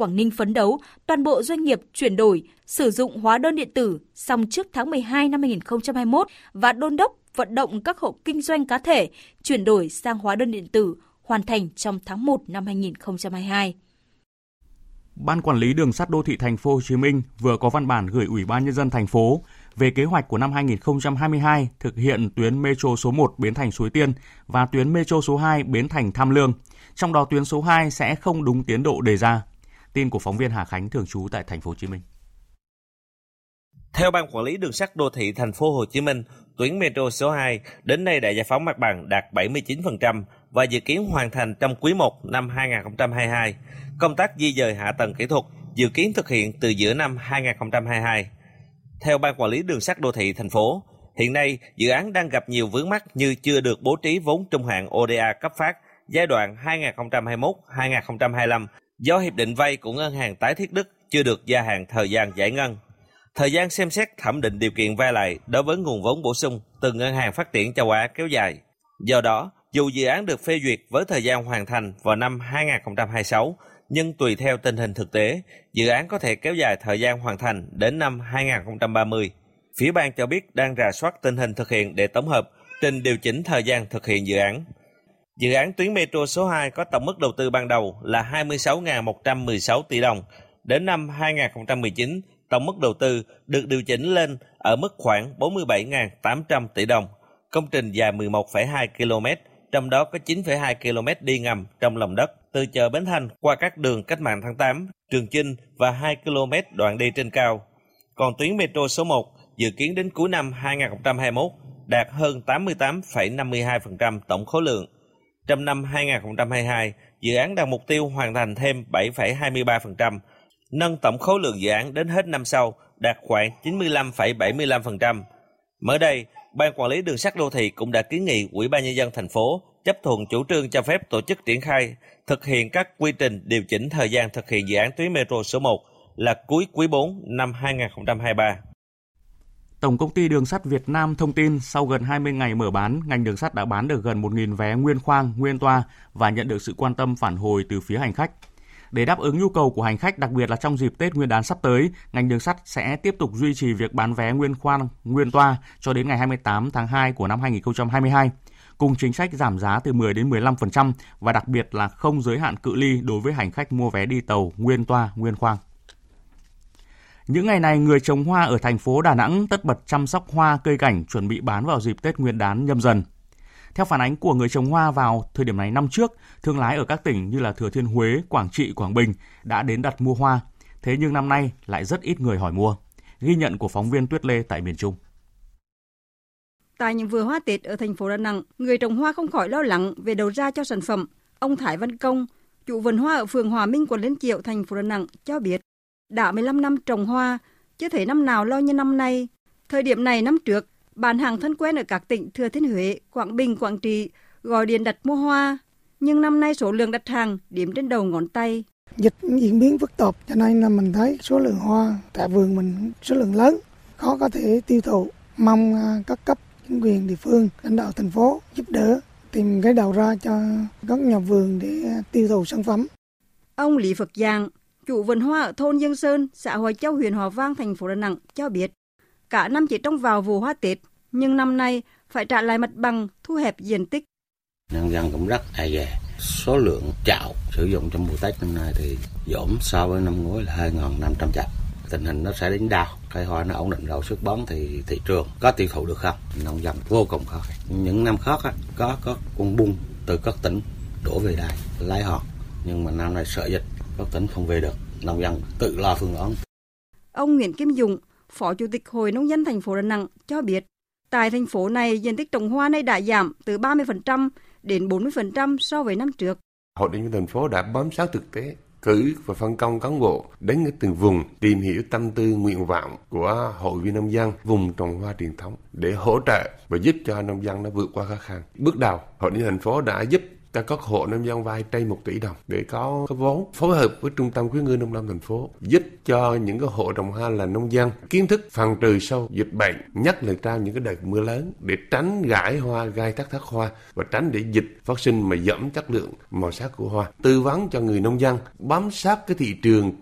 Quảng Ninh phấn đấu toàn bộ doanh nghiệp chuyển đổi, sử dụng hóa đơn điện tử xong trước tháng 12 năm 2021 và đôn đốc vận động các hộ kinh doanh cá thể chuyển đổi sang hóa đơn điện tử hoàn thành trong tháng 1 năm 2022. Ban quản lý đường sắt đô thị thành phố Hồ Chí Minh vừa có văn bản gửi Ủy ban nhân dân thành phố về kế hoạch của năm 2022 thực hiện tuyến metro số 1 Bến Thành Suối Tiên và tuyến metro số 2 Bến Thành Tham Lương. Trong đó tuyến số 2 sẽ không đúng tiến độ đề ra. Tin của phóng viên Hà Khánh thường trú tại thành phố Hồ Chí Minh. Theo ban quản lý đường sắt đô thị thành phố Hồ Chí Minh, tuyến metro số 2 đến nay đã giải phóng mặt bằng đạt 79% và dự kiến hoàn thành trong quý 1 năm 2022. Công tác di dời hạ tầng kỹ thuật dự kiến thực hiện từ giữa năm 2022. Theo ban quản lý đường sắt đô thị thành phố, hiện nay dự án đang gặp nhiều vướng mắc như chưa được bố trí vốn trung hạn ODA cấp phát giai đoạn 2021-2025 do hiệp định vay của ngân hàng tái thiết Đức chưa được gia hạn thời gian giải ngân. Thời gian xem xét thẩm định điều kiện vay lại đối với nguồn vốn bổ sung từ ngân hàng phát triển châu Á kéo dài. Do đó, dù dự án được phê duyệt với thời gian hoàn thành vào năm 2026, nhưng tùy theo tình hình thực tế, dự án có thể kéo dài thời gian hoàn thành đến năm 2030. Phía ban cho biết đang rà soát tình hình thực hiện để tổng hợp, trình điều chỉnh thời gian thực hiện dự án. Dự án tuyến metro số 2 có tổng mức đầu tư ban đầu là 26.116 tỷ đồng. Đến năm 2019, tổng mức đầu tư được điều chỉnh lên ở mức khoảng 47.800 tỷ đồng. Công trình dài 11,2 km, trong đó có 9,2 km đi ngầm trong lòng đất từ chợ Bến Thành qua các đường Cách mạng tháng 8, Trường Chinh và 2 km đoạn đi trên cao. Còn tuyến metro số 1 dự kiến đến cuối năm 2021 đạt hơn 88,52% tổng khối lượng. Trong năm 2022, dự án đạt mục tiêu hoàn thành thêm 7,23%, nâng tổng khối lượng dự án đến hết năm sau đạt khoảng 95,75%. Mới đây, Ban quản lý đường sắt đô thị cũng đã kiến nghị Ủy ban nhân dân thành phố chấp thuận chủ trương cho phép tổ chức triển khai thực hiện các quy trình điều chỉnh thời gian thực hiện dự án tuyến metro số 1 là cuối quý 4 năm 2023. Tổng công ty Đường sắt Việt Nam thông tin sau gần 20 ngày mở bán, ngành đường sắt đã bán được gần 1.000 vé nguyên khoang, nguyên toa và nhận được sự quan tâm phản hồi từ phía hành khách. Để đáp ứng nhu cầu của hành khách, đặc biệt là trong dịp Tết Nguyên đán sắp tới, ngành đường sắt sẽ tiếp tục duy trì việc bán vé nguyên khoang, nguyên toa cho đến ngày 28 tháng 2 của năm 2022 cùng chính sách giảm giá từ 10 đến 15% và đặc biệt là không giới hạn cự ly đối với hành khách mua vé đi tàu nguyên toa, nguyên khoang. Những ngày này, người trồng hoa ở thành phố Đà Nẵng tất bật chăm sóc hoa cây cảnh chuẩn bị bán vào dịp Tết Nguyên đán nhâm dần. Theo phản ánh của người trồng hoa vào thời điểm này năm trước, thương lái ở các tỉnh như là Thừa Thiên Huế, Quảng Trị, Quảng Bình đã đến đặt mua hoa. Thế nhưng năm nay lại rất ít người hỏi mua. Ghi nhận của phóng viên Tuyết Lê tại miền Trung. Tại những vườn hoa Tết ở thành phố Đà Nẵng, người trồng hoa không khỏi lo lắng về đầu ra cho sản phẩm. Ông Thái Văn Công, chủ vườn hoa ở phường Hòa Minh, quận Liên Triệu, thành phố Đà Nẵng cho biết, đã 15 năm trồng hoa, chưa thấy năm nào lo như năm nay. Thời điểm này năm trước, bán hàng thân quen ở các tỉnh Thừa Thiên Huế, Quảng Bình, Quảng Trị gọi điện đặt mua hoa, nhưng năm nay số lượng đặt hàng điểm trên đầu ngón tay. Dịch diễn biến phức tạp cho nên là mình thấy số lượng hoa tại vườn mình số lượng lớn, khó có thể tiêu thụ. Mong à, các cấp chính quyền địa phương, lãnh đạo thành phố giúp đỡ tìm cái đầu ra cho các nhà vườn để tiêu thụ sản phẩm. Ông Lý Phật Giang, chủ vườn hoa ở thôn Dương Sơn, xã Hoài Châu, huyện Hòa Vang, thành phố Đà Nẵng cho biết, cả năm chỉ trông vào vụ hoa Tết, nhưng năm nay phải trả lại mặt bằng, thu hẹp diện tích. Nhân dân cũng rất e dè. Số lượng chạo sử dụng trong mùa Tết năm nay thì giảm so với năm ngoái là 2.500 chậu tình hình nó sẽ đến đau, cây hoa nó ổn định rồi xuất bón thì thị trường có tiêu thụ được không nông dân vô cùng khó khăn những năm khác á, có có con bung từ các tỉnh đổ về đây lấy họ nhưng mà năm nay sợ dịch các tỉnh không về được nông dân tự lo phương án ông Nguyễn Kim Dung phó chủ tịch hội nông dân thành phố Đà Nẵng cho biết Tại thành phố này, diện tích trồng hoa nay đã giảm từ 30% đến 40% so với năm trước. Hội đồng nhân thành phố đã bám sát thực tế, cử và phân công cán bộ đến từng vùng tìm hiểu tâm tư nguyện vọng của hội viên nông dân vùng trồng hoa truyền thống để hỗ trợ và giúp cho nông dân nó vượt qua khó khăn. Bước đầu, hội đồng thành phố đã giúp cho các hộ nông dân vay trên 1 tỷ đồng để có cái vốn phối hợp với trung tâm khuyến ngư nông lâm thành phố giúp cho những cái hộ trồng hoa là nông dân kiến thức phòng trừ sâu dịch bệnh nhất là trong những cái đợt mưa lớn để tránh gãi hoa gai thắt thác hoa và tránh để dịch phát sinh mà giảm chất lượng màu sắc của hoa tư vấn cho người nông dân bám sát cái thị trường.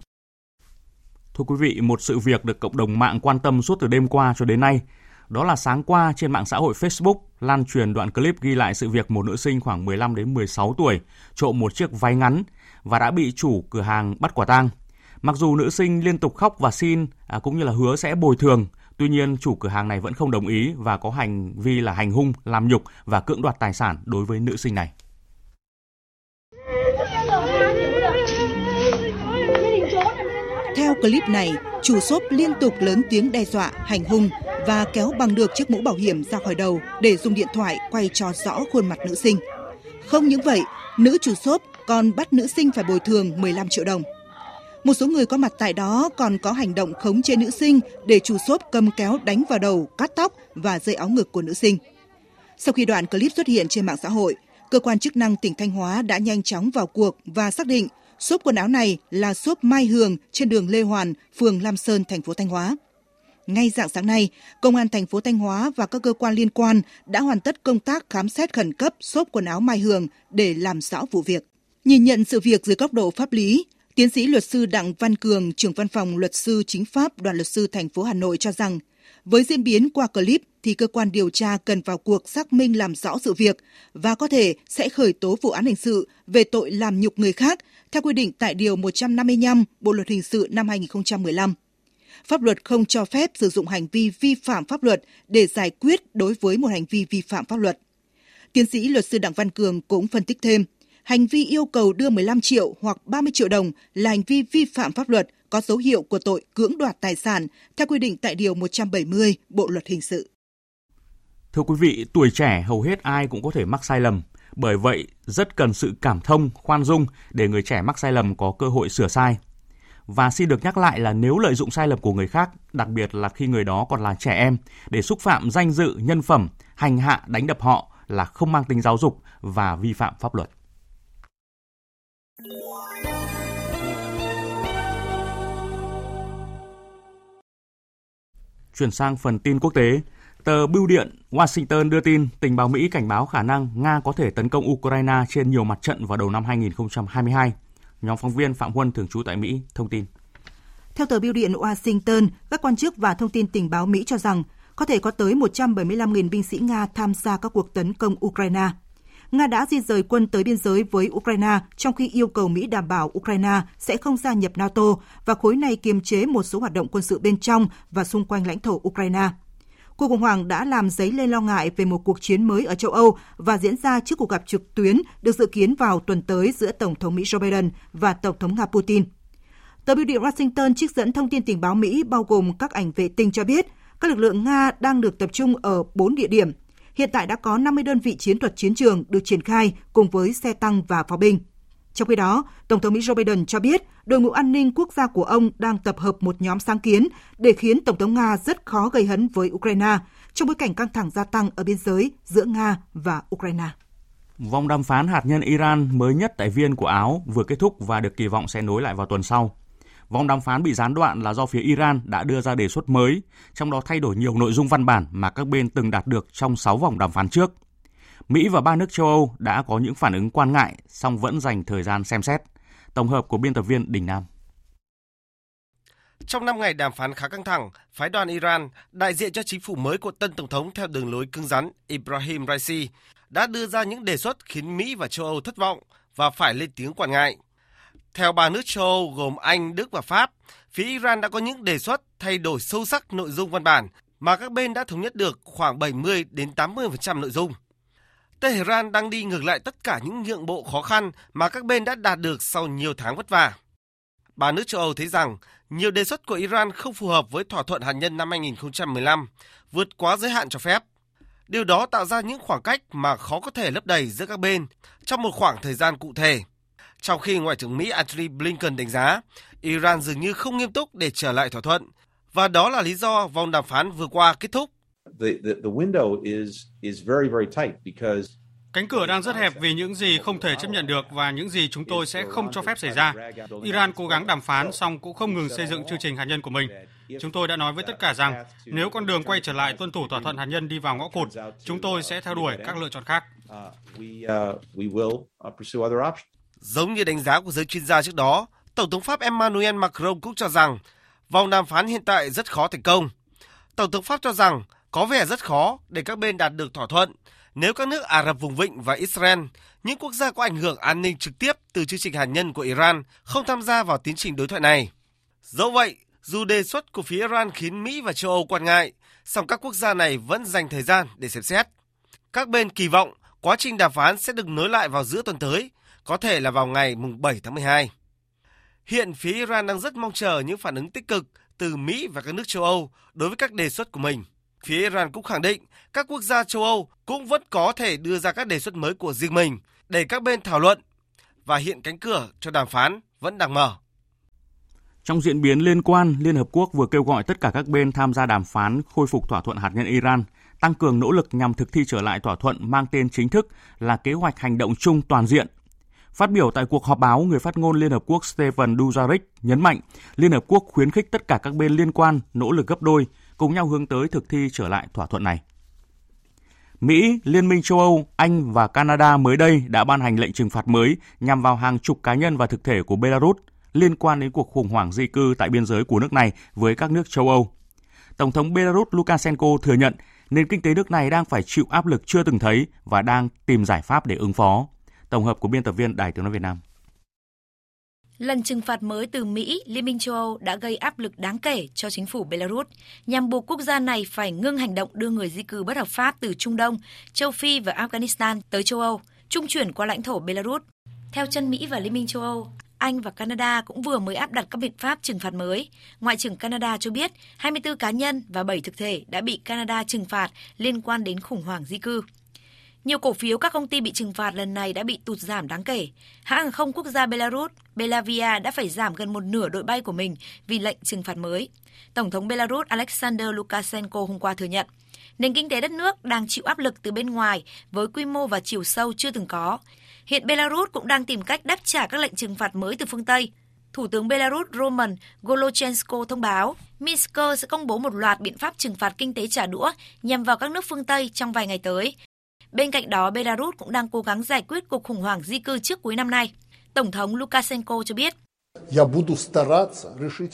Thưa quý vị, một sự việc được cộng đồng mạng quan tâm suốt từ đêm qua cho đến nay đó là sáng qua trên mạng xã hội Facebook lan truyền đoạn clip ghi lại sự việc một nữ sinh khoảng 15 đến 16 tuổi trộm một chiếc váy ngắn và đã bị chủ cửa hàng bắt quả tang. Mặc dù nữ sinh liên tục khóc và xin à, cũng như là hứa sẽ bồi thường, tuy nhiên chủ cửa hàng này vẫn không đồng ý và có hành vi là hành hung, làm nhục và cưỡng đoạt tài sản đối với nữ sinh này. Theo clip này, chủ shop liên tục lớn tiếng đe dọa, hành hung và kéo bằng được chiếc mũ bảo hiểm ra khỏi đầu để dùng điện thoại quay cho rõ khuôn mặt nữ sinh. Không những vậy, nữ chủ shop còn bắt nữ sinh phải bồi thường 15 triệu đồng. Một số người có mặt tại đó còn có hành động khống chế nữ sinh để chủ shop cầm kéo đánh vào đầu, cắt tóc và dây áo ngực của nữ sinh. Sau khi đoạn clip xuất hiện trên mạng xã hội, cơ quan chức năng tỉnh Thanh Hóa đã nhanh chóng vào cuộc và xác định xốp quần áo này là xốp Mai Hường trên đường Lê Hoàn, phường Lam Sơn, thành phố Thanh Hóa. Ngay dạng sáng nay, Công an thành phố Thanh Hóa và các cơ quan liên quan đã hoàn tất công tác khám xét khẩn cấp xốp quần áo Mai Hường để làm rõ vụ việc. Nhìn nhận sự việc dưới góc độ pháp lý, tiến sĩ luật sư Đặng Văn Cường, trưởng văn phòng luật sư chính pháp đoàn luật sư thành phố Hà Nội cho rằng, với diễn biến qua clip thì cơ quan điều tra cần vào cuộc xác minh làm rõ sự việc và có thể sẽ khởi tố vụ án hình sự về tội làm nhục người khác theo quy định tại Điều 155 Bộ Luật Hình sự năm 2015. Pháp luật không cho phép sử dụng hành vi vi phạm pháp luật để giải quyết đối với một hành vi vi phạm pháp luật. Tiến sĩ luật sư Đặng Văn Cường cũng phân tích thêm, hành vi yêu cầu đưa 15 triệu hoặc 30 triệu đồng là hành vi vi phạm pháp luật có dấu hiệu của tội cưỡng đoạt tài sản theo quy định tại Điều 170 Bộ Luật Hình sự. Thưa quý vị, tuổi trẻ hầu hết ai cũng có thể mắc sai lầm. Bởi vậy, rất cần sự cảm thông, khoan dung để người trẻ mắc sai lầm có cơ hội sửa sai. Và xin được nhắc lại là nếu lợi dụng sai lầm của người khác, đặc biệt là khi người đó còn là trẻ em, để xúc phạm danh dự, nhân phẩm, hành hạ, đánh đập họ là không mang tính giáo dục và vi phạm pháp luật. Chuyển sang phần tin quốc tế, Tờ Bưu điện Washington đưa tin tình báo Mỹ cảnh báo khả năng Nga có thể tấn công Ukraine trên nhiều mặt trận vào đầu năm 2022. Nhóm phóng viên Phạm Huân thường trú tại Mỹ thông tin. Theo tờ Bưu điện Washington, các quan chức và thông tin tình báo Mỹ cho rằng có thể có tới 175.000 binh sĩ Nga tham gia các cuộc tấn công Ukraine. Nga đã di rời quân tới biên giới với Ukraine trong khi yêu cầu Mỹ đảm bảo Ukraine sẽ không gia nhập NATO và khối này kiềm chế một số hoạt động quân sự bên trong và xung quanh lãnh thổ Ukraine. Cuộc khủng hoảng đã làm dấy lên lo ngại về một cuộc chiến mới ở châu Âu và diễn ra trước cuộc gặp trực tuyến được dự kiến vào tuần tới giữa Tổng thống Mỹ Joe Biden và Tổng thống Nga Putin. Tờ Bưu điện Washington trích dẫn thông tin tình báo Mỹ bao gồm các ảnh vệ tinh cho biết các lực lượng Nga đang được tập trung ở 4 địa điểm. Hiện tại đã có 50 đơn vị chiến thuật chiến trường được triển khai cùng với xe tăng và pháo binh. Trong khi đó, Tổng thống Mỹ Joe Biden cho biết đội ngũ an ninh quốc gia của ông đang tập hợp một nhóm sáng kiến để khiến Tổng thống Nga rất khó gây hấn với Ukraine trong bối cảnh căng thẳng gia tăng ở biên giới giữa Nga và Ukraine. Vòng đàm phán hạt nhân Iran mới nhất tại Viên của Áo vừa kết thúc và được kỳ vọng sẽ nối lại vào tuần sau. Vòng đàm phán bị gián đoạn là do phía Iran đã đưa ra đề xuất mới, trong đó thay đổi nhiều nội dung văn bản mà các bên từng đạt được trong 6 vòng đàm phán trước. Mỹ và ba nước châu Âu đã có những phản ứng quan ngại, song vẫn dành thời gian xem xét. Tổng hợp của biên tập viên Đình Nam. Trong 5 ngày đàm phán khá căng thẳng, phái đoàn Iran, đại diện cho chính phủ mới của tân Tổng thống theo đường lối cứng rắn Ibrahim Raisi, đã đưa ra những đề xuất khiến Mỹ và châu Âu thất vọng và phải lên tiếng quan ngại. Theo ba nước châu Âu gồm Anh, Đức và Pháp, phía Iran đã có những đề xuất thay đổi sâu sắc nội dung văn bản mà các bên đã thống nhất được khoảng 70 đến 80% nội dung. Tehran đang đi ngược lại tất cả những nhượng bộ khó khăn mà các bên đã đạt được sau nhiều tháng vất vả. Ba nước châu Âu thấy rằng nhiều đề xuất của Iran không phù hợp với thỏa thuận hạt nhân năm 2015, vượt quá giới hạn cho phép. Điều đó tạo ra những khoảng cách mà khó có thể lấp đầy giữa các bên trong một khoảng thời gian cụ thể. Trong khi Ngoại trưởng Mỹ Antony Blinken đánh giá Iran dường như không nghiêm túc để trở lại thỏa thuận, và đó là lý do vòng đàm phán vừa qua kết thúc. The, the, the window is, is very, very tight because Cánh cửa đang rất hẹp vì những gì không thể chấp nhận được và những gì chúng tôi sẽ không cho phép xảy ra. Iran cố gắng đàm phán xong cũng không ngừng xây dựng chương trình hạt nhân của mình. Chúng tôi đã nói với tất cả rằng nếu con đường quay trở lại tuân thủ thỏa thuận hạt nhân đi vào ngõ cụt, chúng tôi sẽ theo đuổi các lựa chọn khác. Giống như đánh giá của giới chuyên gia trước đó, Tổng thống Pháp Emmanuel Macron cũng cho rằng vòng đàm phán hiện tại rất khó thành công. Tổng thống Pháp cho rằng có vẻ rất khó để các bên đạt được thỏa thuận nếu các nước Ả Rập vùng vịnh và Israel, những quốc gia có ảnh hưởng an ninh trực tiếp từ chương trình hạt nhân của Iran, không tham gia vào tiến trình đối thoại này. Dẫu vậy, dù đề xuất của phía Iran khiến Mỹ và châu Âu quan ngại, song các quốc gia này vẫn dành thời gian để xem xét. Các bên kỳ vọng quá trình đàm phán sẽ được nối lại vào giữa tuần tới, có thể là vào ngày 7 tháng 12. Hiện phía Iran đang rất mong chờ những phản ứng tích cực từ Mỹ và các nước châu Âu đối với các đề xuất của mình. Phía Iran cũng khẳng định các quốc gia châu Âu cũng vẫn có thể đưa ra các đề xuất mới của riêng mình để các bên thảo luận và hiện cánh cửa cho đàm phán vẫn đang mở. Trong diễn biến liên quan, Liên Hợp Quốc vừa kêu gọi tất cả các bên tham gia đàm phán khôi phục thỏa thuận hạt nhân Iran, tăng cường nỗ lực nhằm thực thi trở lại thỏa thuận mang tên chính thức là kế hoạch hành động chung toàn diện. Phát biểu tại cuộc họp báo, người phát ngôn Liên Hợp Quốc Stephen Dujarric nhấn mạnh Liên Hợp Quốc khuyến khích tất cả các bên liên quan nỗ lực gấp đôi, cùng nhau hướng tới thực thi trở lại thỏa thuận này. Mỹ, Liên minh châu Âu, Anh và Canada mới đây đã ban hành lệnh trừng phạt mới nhằm vào hàng chục cá nhân và thực thể của Belarus liên quan đến cuộc khủng hoảng di cư tại biên giới của nước này với các nước châu Âu. Tổng thống Belarus Lukashenko thừa nhận nền kinh tế nước này đang phải chịu áp lực chưa từng thấy và đang tìm giải pháp để ứng phó. Tổng hợp của biên tập viên Đài tiếng nói Việt Nam. Lần trừng phạt mới từ Mỹ, Liên minh châu Âu đã gây áp lực đáng kể cho chính phủ Belarus nhằm buộc quốc gia này phải ngưng hành động đưa người di cư bất hợp pháp từ Trung Đông, châu Phi và Afghanistan tới châu Âu, trung chuyển qua lãnh thổ Belarus. Theo chân Mỹ và Liên minh châu Âu, anh và Canada cũng vừa mới áp đặt các biện pháp trừng phạt mới. Ngoại trưởng Canada cho biết 24 cá nhân và 7 thực thể đã bị Canada trừng phạt liên quan đến khủng hoảng di cư. Nhiều cổ phiếu các công ty bị trừng phạt lần này đã bị tụt giảm đáng kể. Hãng hàng không quốc gia Belarus, Belavia đã phải giảm gần một nửa đội bay của mình vì lệnh trừng phạt mới. Tổng thống Belarus Alexander Lukashenko hôm qua thừa nhận, nền kinh tế đất nước đang chịu áp lực từ bên ngoài với quy mô và chiều sâu chưa từng có. Hiện Belarus cũng đang tìm cách đáp trả các lệnh trừng phạt mới từ phương Tây. Thủ tướng Belarus Roman Golochenko thông báo Minsk sẽ công bố một loạt biện pháp trừng phạt kinh tế trả đũa nhằm vào các nước phương Tây trong vài ngày tới Bên cạnh đó, Belarus cũng đang cố gắng giải quyết cuộc khủng hoảng di cư trước cuối năm nay. Tổng thống Lukashenko cho biết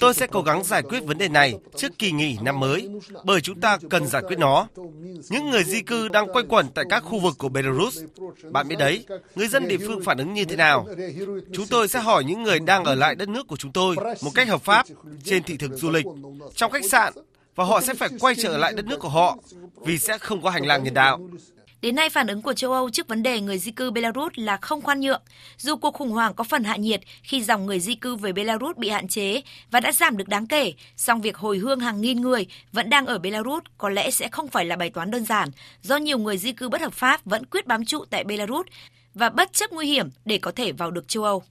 Tôi sẽ cố gắng giải quyết vấn đề này trước kỳ nghỉ năm mới, bởi chúng ta cần giải quyết nó. Những người di cư đang quay quẩn tại các khu vực của Belarus. Bạn biết đấy, người dân địa phương phản ứng như thế nào? Chúng tôi sẽ hỏi những người đang ở lại đất nước của chúng tôi một cách hợp pháp trên thị thực du lịch, trong khách sạn, và họ sẽ phải quay trở lại đất nước của họ vì sẽ không có hành lang nhân đạo. Đến nay, phản ứng của châu Âu trước vấn đề người di cư Belarus là không khoan nhượng. Dù cuộc khủng hoảng có phần hạ nhiệt khi dòng người di cư về Belarus bị hạn chế và đã giảm được đáng kể, song việc hồi hương hàng nghìn người vẫn đang ở Belarus có lẽ sẽ không phải là bài toán đơn giản, do nhiều người di cư bất hợp pháp vẫn quyết bám trụ tại Belarus và bất chấp nguy hiểm để có thể vào được châu Âu.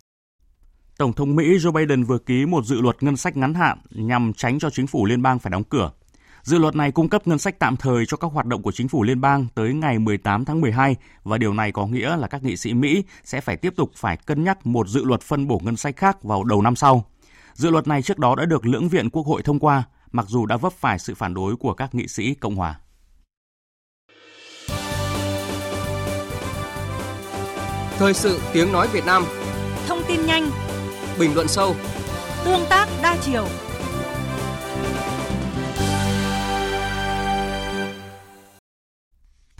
Tổng thống Mỹ Joe Biden vừa ký một dự luật ngân sách ngắn hạn nhằm tránh cho chính phủ liên bang phải đóng cửa. Dự luật này cung cấp ngân sách tạm thời cho các hoạt động của chính phủ liên bang tới ngày 18 tháng 12 và điều này có nghĩa là các nghị sĩ Mỹ sẽ phải tiếp tục phải cân nhắc một dự luật phân bổ ngân sách khác vào đầu năm sau. Dự luật này trước đó đã được lưỡng viện Quốc hội thông qua, mặc dù đã vấp phải sự phản đối của các nghị sĩ Cộng hòa. Thời sự tiếng nói Việt Nam Thông tin nhanh Bình luận sâu Tương tác đa chiều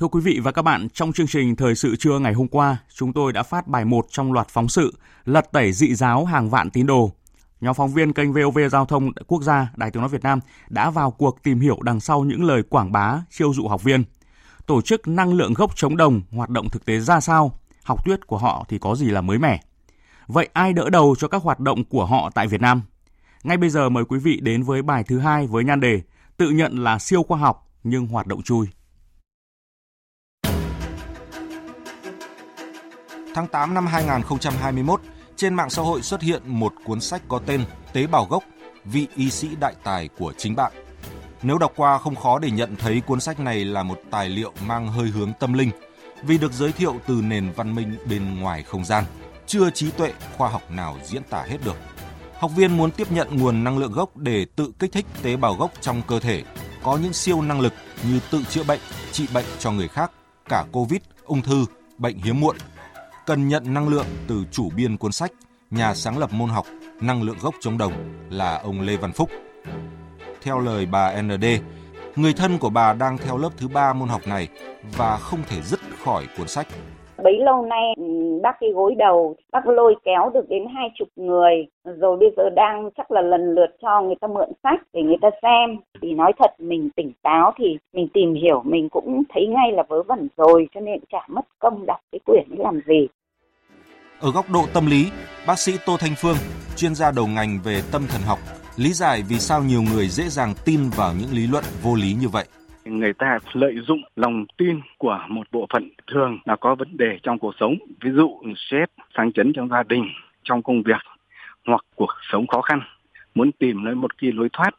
Thưa quý vị và các bạn, trong chương trình Thời sự trưa ngày hôm qua, chúng tôi đã phát bài 1 trong loạt phóng sự Lật tẩy dị giáo hàng vạn tín đồ. Nhóm phóng viên kênh VOV Giao thông Quốc gia Đài tiếng nói Việt Nam đã vào cuộc tìm hiểu đằng sau những lời quảng bá chiêu dụ học viên. Tổ chức năng lượng gốc chống đồng hoạt động thực tế ra sao? Học thuyết của họ thì có gì là mới mẻ? Vậy ai đỡ đầu cho các hoạt động của họ tại Việt Nam? Ngay bây giờ mời quý vị đến với bài thứ hai với nhan đề Tự nhận là siêu khoa học nhưng hoạt động chui. Tháng 8 năm 2021, trên mạng xã hội xuất hiện một cuốn sách có tên Tế bào gốc, vị y sĩ đại tài của chính bạn. Nếu đọc qua không khó để nhận thấy cuốn sách này là một tài liệu mang hơi hướng tâm linh vì được giới thiệu từ nền văn minh bên ngoài không gian, chưa trí tuệ khoa học nào diễn tả hết được. Học viên muốn tiếp nhận nguồn năng lượng gốc để tự kích thích tế bào gốc trong cơ thể, có những siêu năng lực như tự chữa bệnh, trị bệnh cho người khác, cả Covid, ung thư, bệnh hiếm muộn. Cần nhận năng lượng từ chủ biên cuốn sách, nhà sáng lập môn học năng lượng gốc chống đồng là ông Lê Văn Phúc. Theo lời bà ND, người thân của bà đang theo lớp thứ ba môn học này và không thể dứt khỏi cuốn sách. Bấy lâu nay ừ, bác cái gối đầu, bác lôi kéo được đến hai chục người, rồi bây giờ đang chắc là lần lượt cho người ta mượn sách để người ta xem. Thì nói thật mình tỉnh táo thì mình tìm hiểu mình cũng thấy ngay là vớ vẩn rồi cho nên chả mất công đọc cái quyển ấy làm gì. Ở góc độ tâm lý, bác sĩ Tô Thanh Phương, chuyên gia đầu ngành về tâm thần học, lý giải vì sao nhiều người dễ dàng tin vào những lý luận vô lý như vậy người ta lợi dụng lòng tin của một bộ phận thường là có vấn đề trong cuộc sống. Ví dụ sếp sang chấn trong gia đình, trong công việc, hoặc cuộc sống khó khăn. Muốn tìm lấy một cái lối thoát.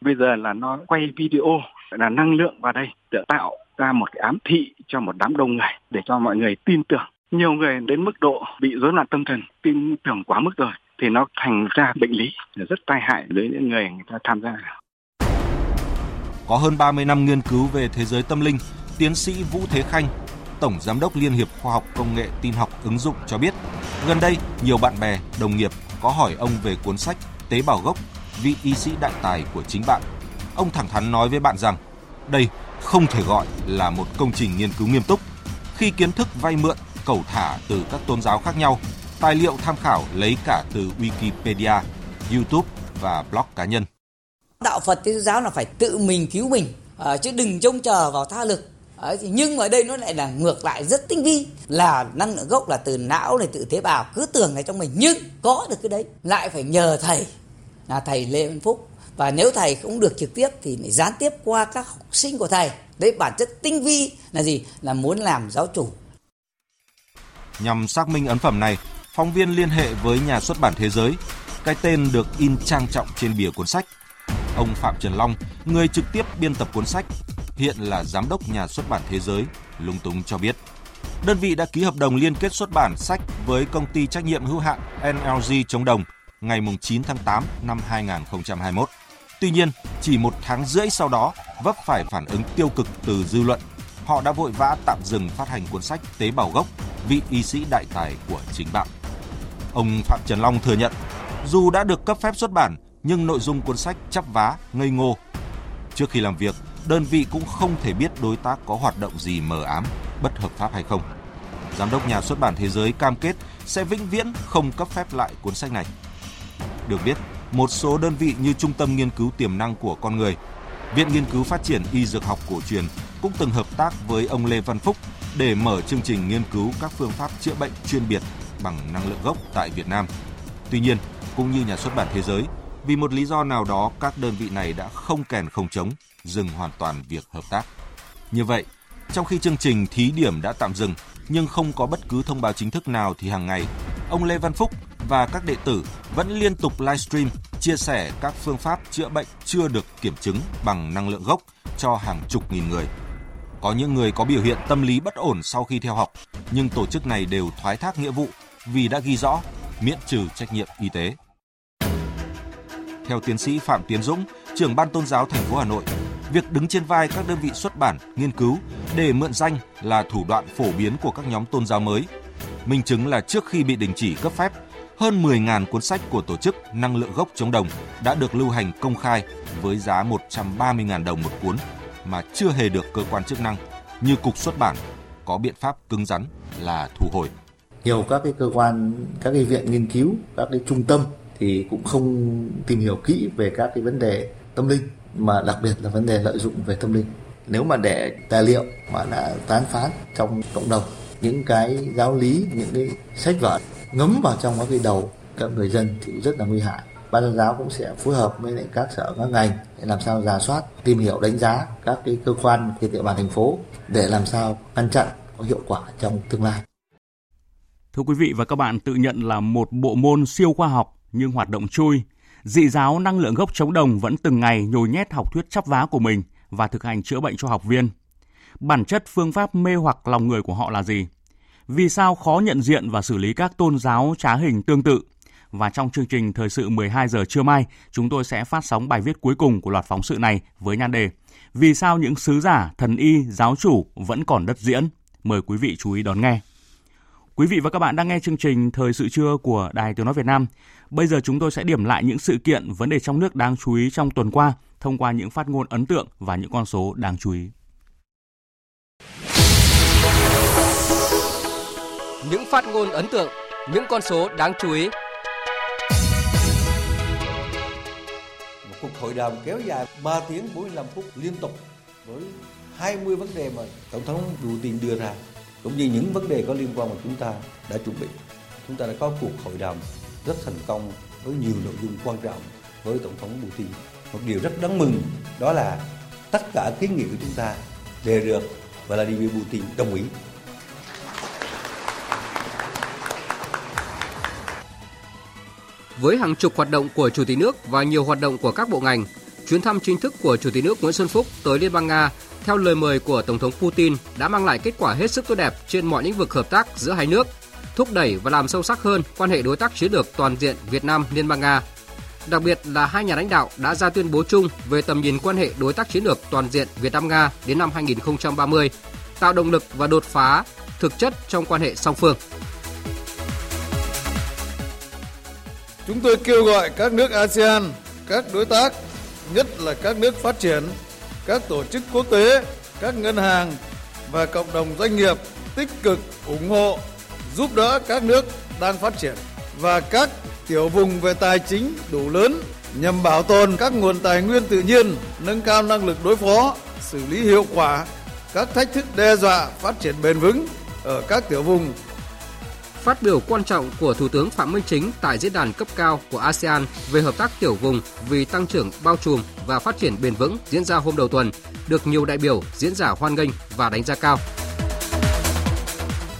Bây giờ là nó quay video, là năng lượng vào đây, để tạo ra một cái ám thị cho một đám đông người, để cho mọi người tin tưởng. Nhiều người đến mức độ bị rối loạn tâm thần, tin tưởng quá mức rồi, thì nó thành ra bệnh lý, rất tai hại với những người người ta tham gia có hơn 30 năm nghiên cứu về thế giới tâm linh, tiến sĩ Vũ Thế Khanh, Tổng Giám đốc Liên hiệp Khoa học Công nghệ Tin học ứng dụng cho biết, gần đây nhiều bạn bè, đồng nghiệp có hỏi ông về cuốn sách Tế bào gốc, vị y sĩ đại tài của chính bạn. Ông thẳng thắn nói với bạn rằng, đây không thể gọi là một công trình nghiên cứu nghiêm túc. Khi kiến thức vay mượn, cầu thả từ các tôn giáo khác nhau, tài liệu tham khảo lấy cả từ Wikipedia, YouTube và blog cá nhân đạo Phật Thiên giáo là phải tự mình cứu mình à, chứ đừng trông chờ vào tha lực. Đấy, thì nhưng ở đây nó lại là ngược lại rất tinh vi là năng lượng gốc là từ não này tự tế bào cứ tưởng là trong mình nhưng có được cái đấy lại phải nhờ thầy là thầy Lê Văn Phúc. Và nếu thầy không được trực tiếp thì lại gián tiếp qua các học sinh của thầy. Đấy bản chất tinh vi là gì? Là muốn làm giáo chủ. Nhằm xác minh ấn phẩm này phóng viên liên hệ với nhà xuất bản thế giới cái tên được in trang trọng trên bìa cuốn sách. Ông Phạm Trần Long, người trực tiếp biên tập cuốn sách, hiện là giám đốc nhà xuất bản thế giới, lung tung cho biết. Đơn vị đã ký hợp đồng liên kết xuất bản sách với công ty trách nhiệm hữu hạn NLG chống đồng ngày 9 tháng 8 năm 2021. Tuy nhiên, chỉ một tháng rưỡi sau đó vấp phải phản ứng tiêu cực từ dư luận. Họ đã vội vã tạm dừng phát hành cuốn sách Tế bào gốc, vị y sĩ đại tài của chính bạn. Ông Phạm Trần Long thừa nhận, dù đã được cấp phép xuất bản nhưng nội dung cuốn sách chắp vá, ngây ngô. Trước khi làm việc, đơn vị cũng không thể biết đối tác có hoạt động gì mờ ám, bất hợp pháp hay không. Giám đốc nhà xuất bản thế giới cam kết sẽ vĩnh viễn không cấp phép lại cuốn sách này. Được biết, một số đơn vị như Trung tâm Nghiên cứu Tiềm năng của Con Người, Viện Nghiên cứu Phát triển Y Dược học Cổ truyền cũng từng hợp tác với ông Lê Văn Phúc để mở chương trình nghiên cứu các phương pháp chữa bệnh chuyên biệt bằng năng lượng gốc tại Việt Nam. Tuy nhiên, cũng như nhà xuất bản thế giới, vì một lý do nào đó, các đơn vị này đã không kèn không chống, dừng hoàn toàn việc hợp tác. Như vậy, trong khi chương trình thí điểm đã tạm dừng, nhưng không có bất cứ thông báo chính thức nào thì hàng ngày, ông Lê Văn Phúc và các đệ tử vẫn liên tục livestream chia sẻ các phương pháp chữa bệnh chưa được kiểm chứng bằng năng lượng gốc cho hàng chục nghìn người. Có những người có biểu hiện tâm lý bất ổn sau khi theo học, nhưng tổ chức này đều thoái thác nghĩa vụ vì đã ghi rõ miễn trừ trách nhiệm y tế. Theo tiến sĩ Phạm Tiến Dũng, trưởng ban tôn giáo thành phố Hà Nội, việc đứng trên vai các đơn vị xuất bản, nghiên cứu để mượn danh là thủ đoạn phổ biến của các nhóm tôn giáo mới. Minh chứng là trước khi bị đình chỉ cấp phép, hơn 10.000 cuốn sách của tổ chức Năng lượng gốc chống đồng đã được lưu hành công khai với giá 130.000 đồng một cuốn mà chưa hề được cơ quan chức năng như cục xuất bản có biện pháp cứng rắn là thu hồi. Nhiều các cái cơ quan, các cái viện nghiên cứu, các cái trung tâm thì cũng không tìm hiểu kỹ về các cái vấn đề tâm linh mà đặc biệt là vấn đề lợi dụng về tâm linh. Nếu mà để tài liệu mà đã tán phát trong cộng đồng những cái giáo lý những cái sách vở ngấm vào trong các cái đầu các người dân thì rất là nguy hại. Ban tôn giáo cũng sẽ phối hợp với lại các sở các ngành để làm sao giả soát tìm hiểu đánh giá các cái cơ quan trên địa bàn thành phố để làm sao ngăn chặn có hiệu quả trong tương lai. Thưa quý vị và các bạn, tự nhận là một bộ môn siêu khoa học nhưng hoạt động chui, dị giáo năng lượng gốc chống đồng vẫn từng ngày nhồi nhét học thuyết chắp vá của mình và thực hành chữa bệnh cho học viên. Bản chất phương pháp mê hoặc lòng người của họ là gì? Vì sao khó nhận diện và xử lý các tôn giáo trá hình tương tự? Và trong chương trình Thời sự 12 giờ trưa mai, chúng tôi sẽ phát sóng bài viết cuối cùng của loạt phóng sự này với nhan đề Vì sao những sứ giả, thần y, giáo chủ vẫn còn đất diễn? Mời quý vị chú ý đón nghe. Quý vị và các bạn đang nghe chương trình Thời sự trưa của Đài Tiếng Nói Việt Nam. Bây giờ chúng tôi sẽ điểm lại những sự kiện, vấn đề trong nước đáng chú ý trong tuần qua thông qua những phát ngôn ấn tượng và những con số đáng chú ý. Những phát ngôn ấn tượng, những con số đáng chú ý. Một cuộc hội đàm kéo dài 3 tiếng 45 phút liên tục với 20 vấn đề mà Tổng thống Putin đưa ra cũng như những vấn đề có liên quan mà chúng ta đã chuẩn bị. Chúng ta đã có cuộc hội đàm rất thành công với nhiều nội dung quan trọng với Tổng thống Putin. Một điều rất đáng mừng đó là tất cả kiến nghị của chúng ta đều được Vladimir Putin đồng ý. Với hàng chục hoạt động của Chủ tịch nước và nhiều hoạt động của các bộ ngành, chuyến thăm chính thức của Chủ tịch nước Nguyễn Xuân Phúc tới Liên bang Nga theo lời mời của Tổng thống Putin đã mang lại kết quả hết sức tốt đẹp trên mọi lĩnh vực hợp tác giữa hai nước, thúc đẩy và làm sâu sắc hơn quan hệ đối tác chiến lược toàn diện Việt Nam Liên bang Nga. Đặc biệt là hai nhà lãnh đạo đã ra tuyên bố chung về tầm nhìn quan hệ đối tác chiến lược toàn diện Việt Nam Nga đến năm 2030, tạo động lực và đột phá thực chất trong quan hệ song phương. Chúng tôi kêu gọi các nước ASEAN, các đối tác, nhất là các nước phát triển các tổ chức quốc tế, các ngân hàng và cộng đồng doanh nghiệp tích cực ủng hộ, giúp đỡ các nước đang phát triển và các tiểu vùng về tài chính đủ lớn nhằm bảo tồn các nguồn tài nguyên tự nhiên, nâng cao năng lực đối phó, xử lý hiệu quả các thách thức đe dọa phát triển bền vững ở các tiểu vùng Phát biểu quan trọng của Thủ tướng Phạm Minh Chính tại diễn đàn cấp cao của ASEAN về hợp tác tiểu vùng vì tăng trưởng bao trùm và phát triển bền vững diễn ra hôm đầu tuần, được nhiều đại biểu diễn giả hoan nghênh và đánh giá cao.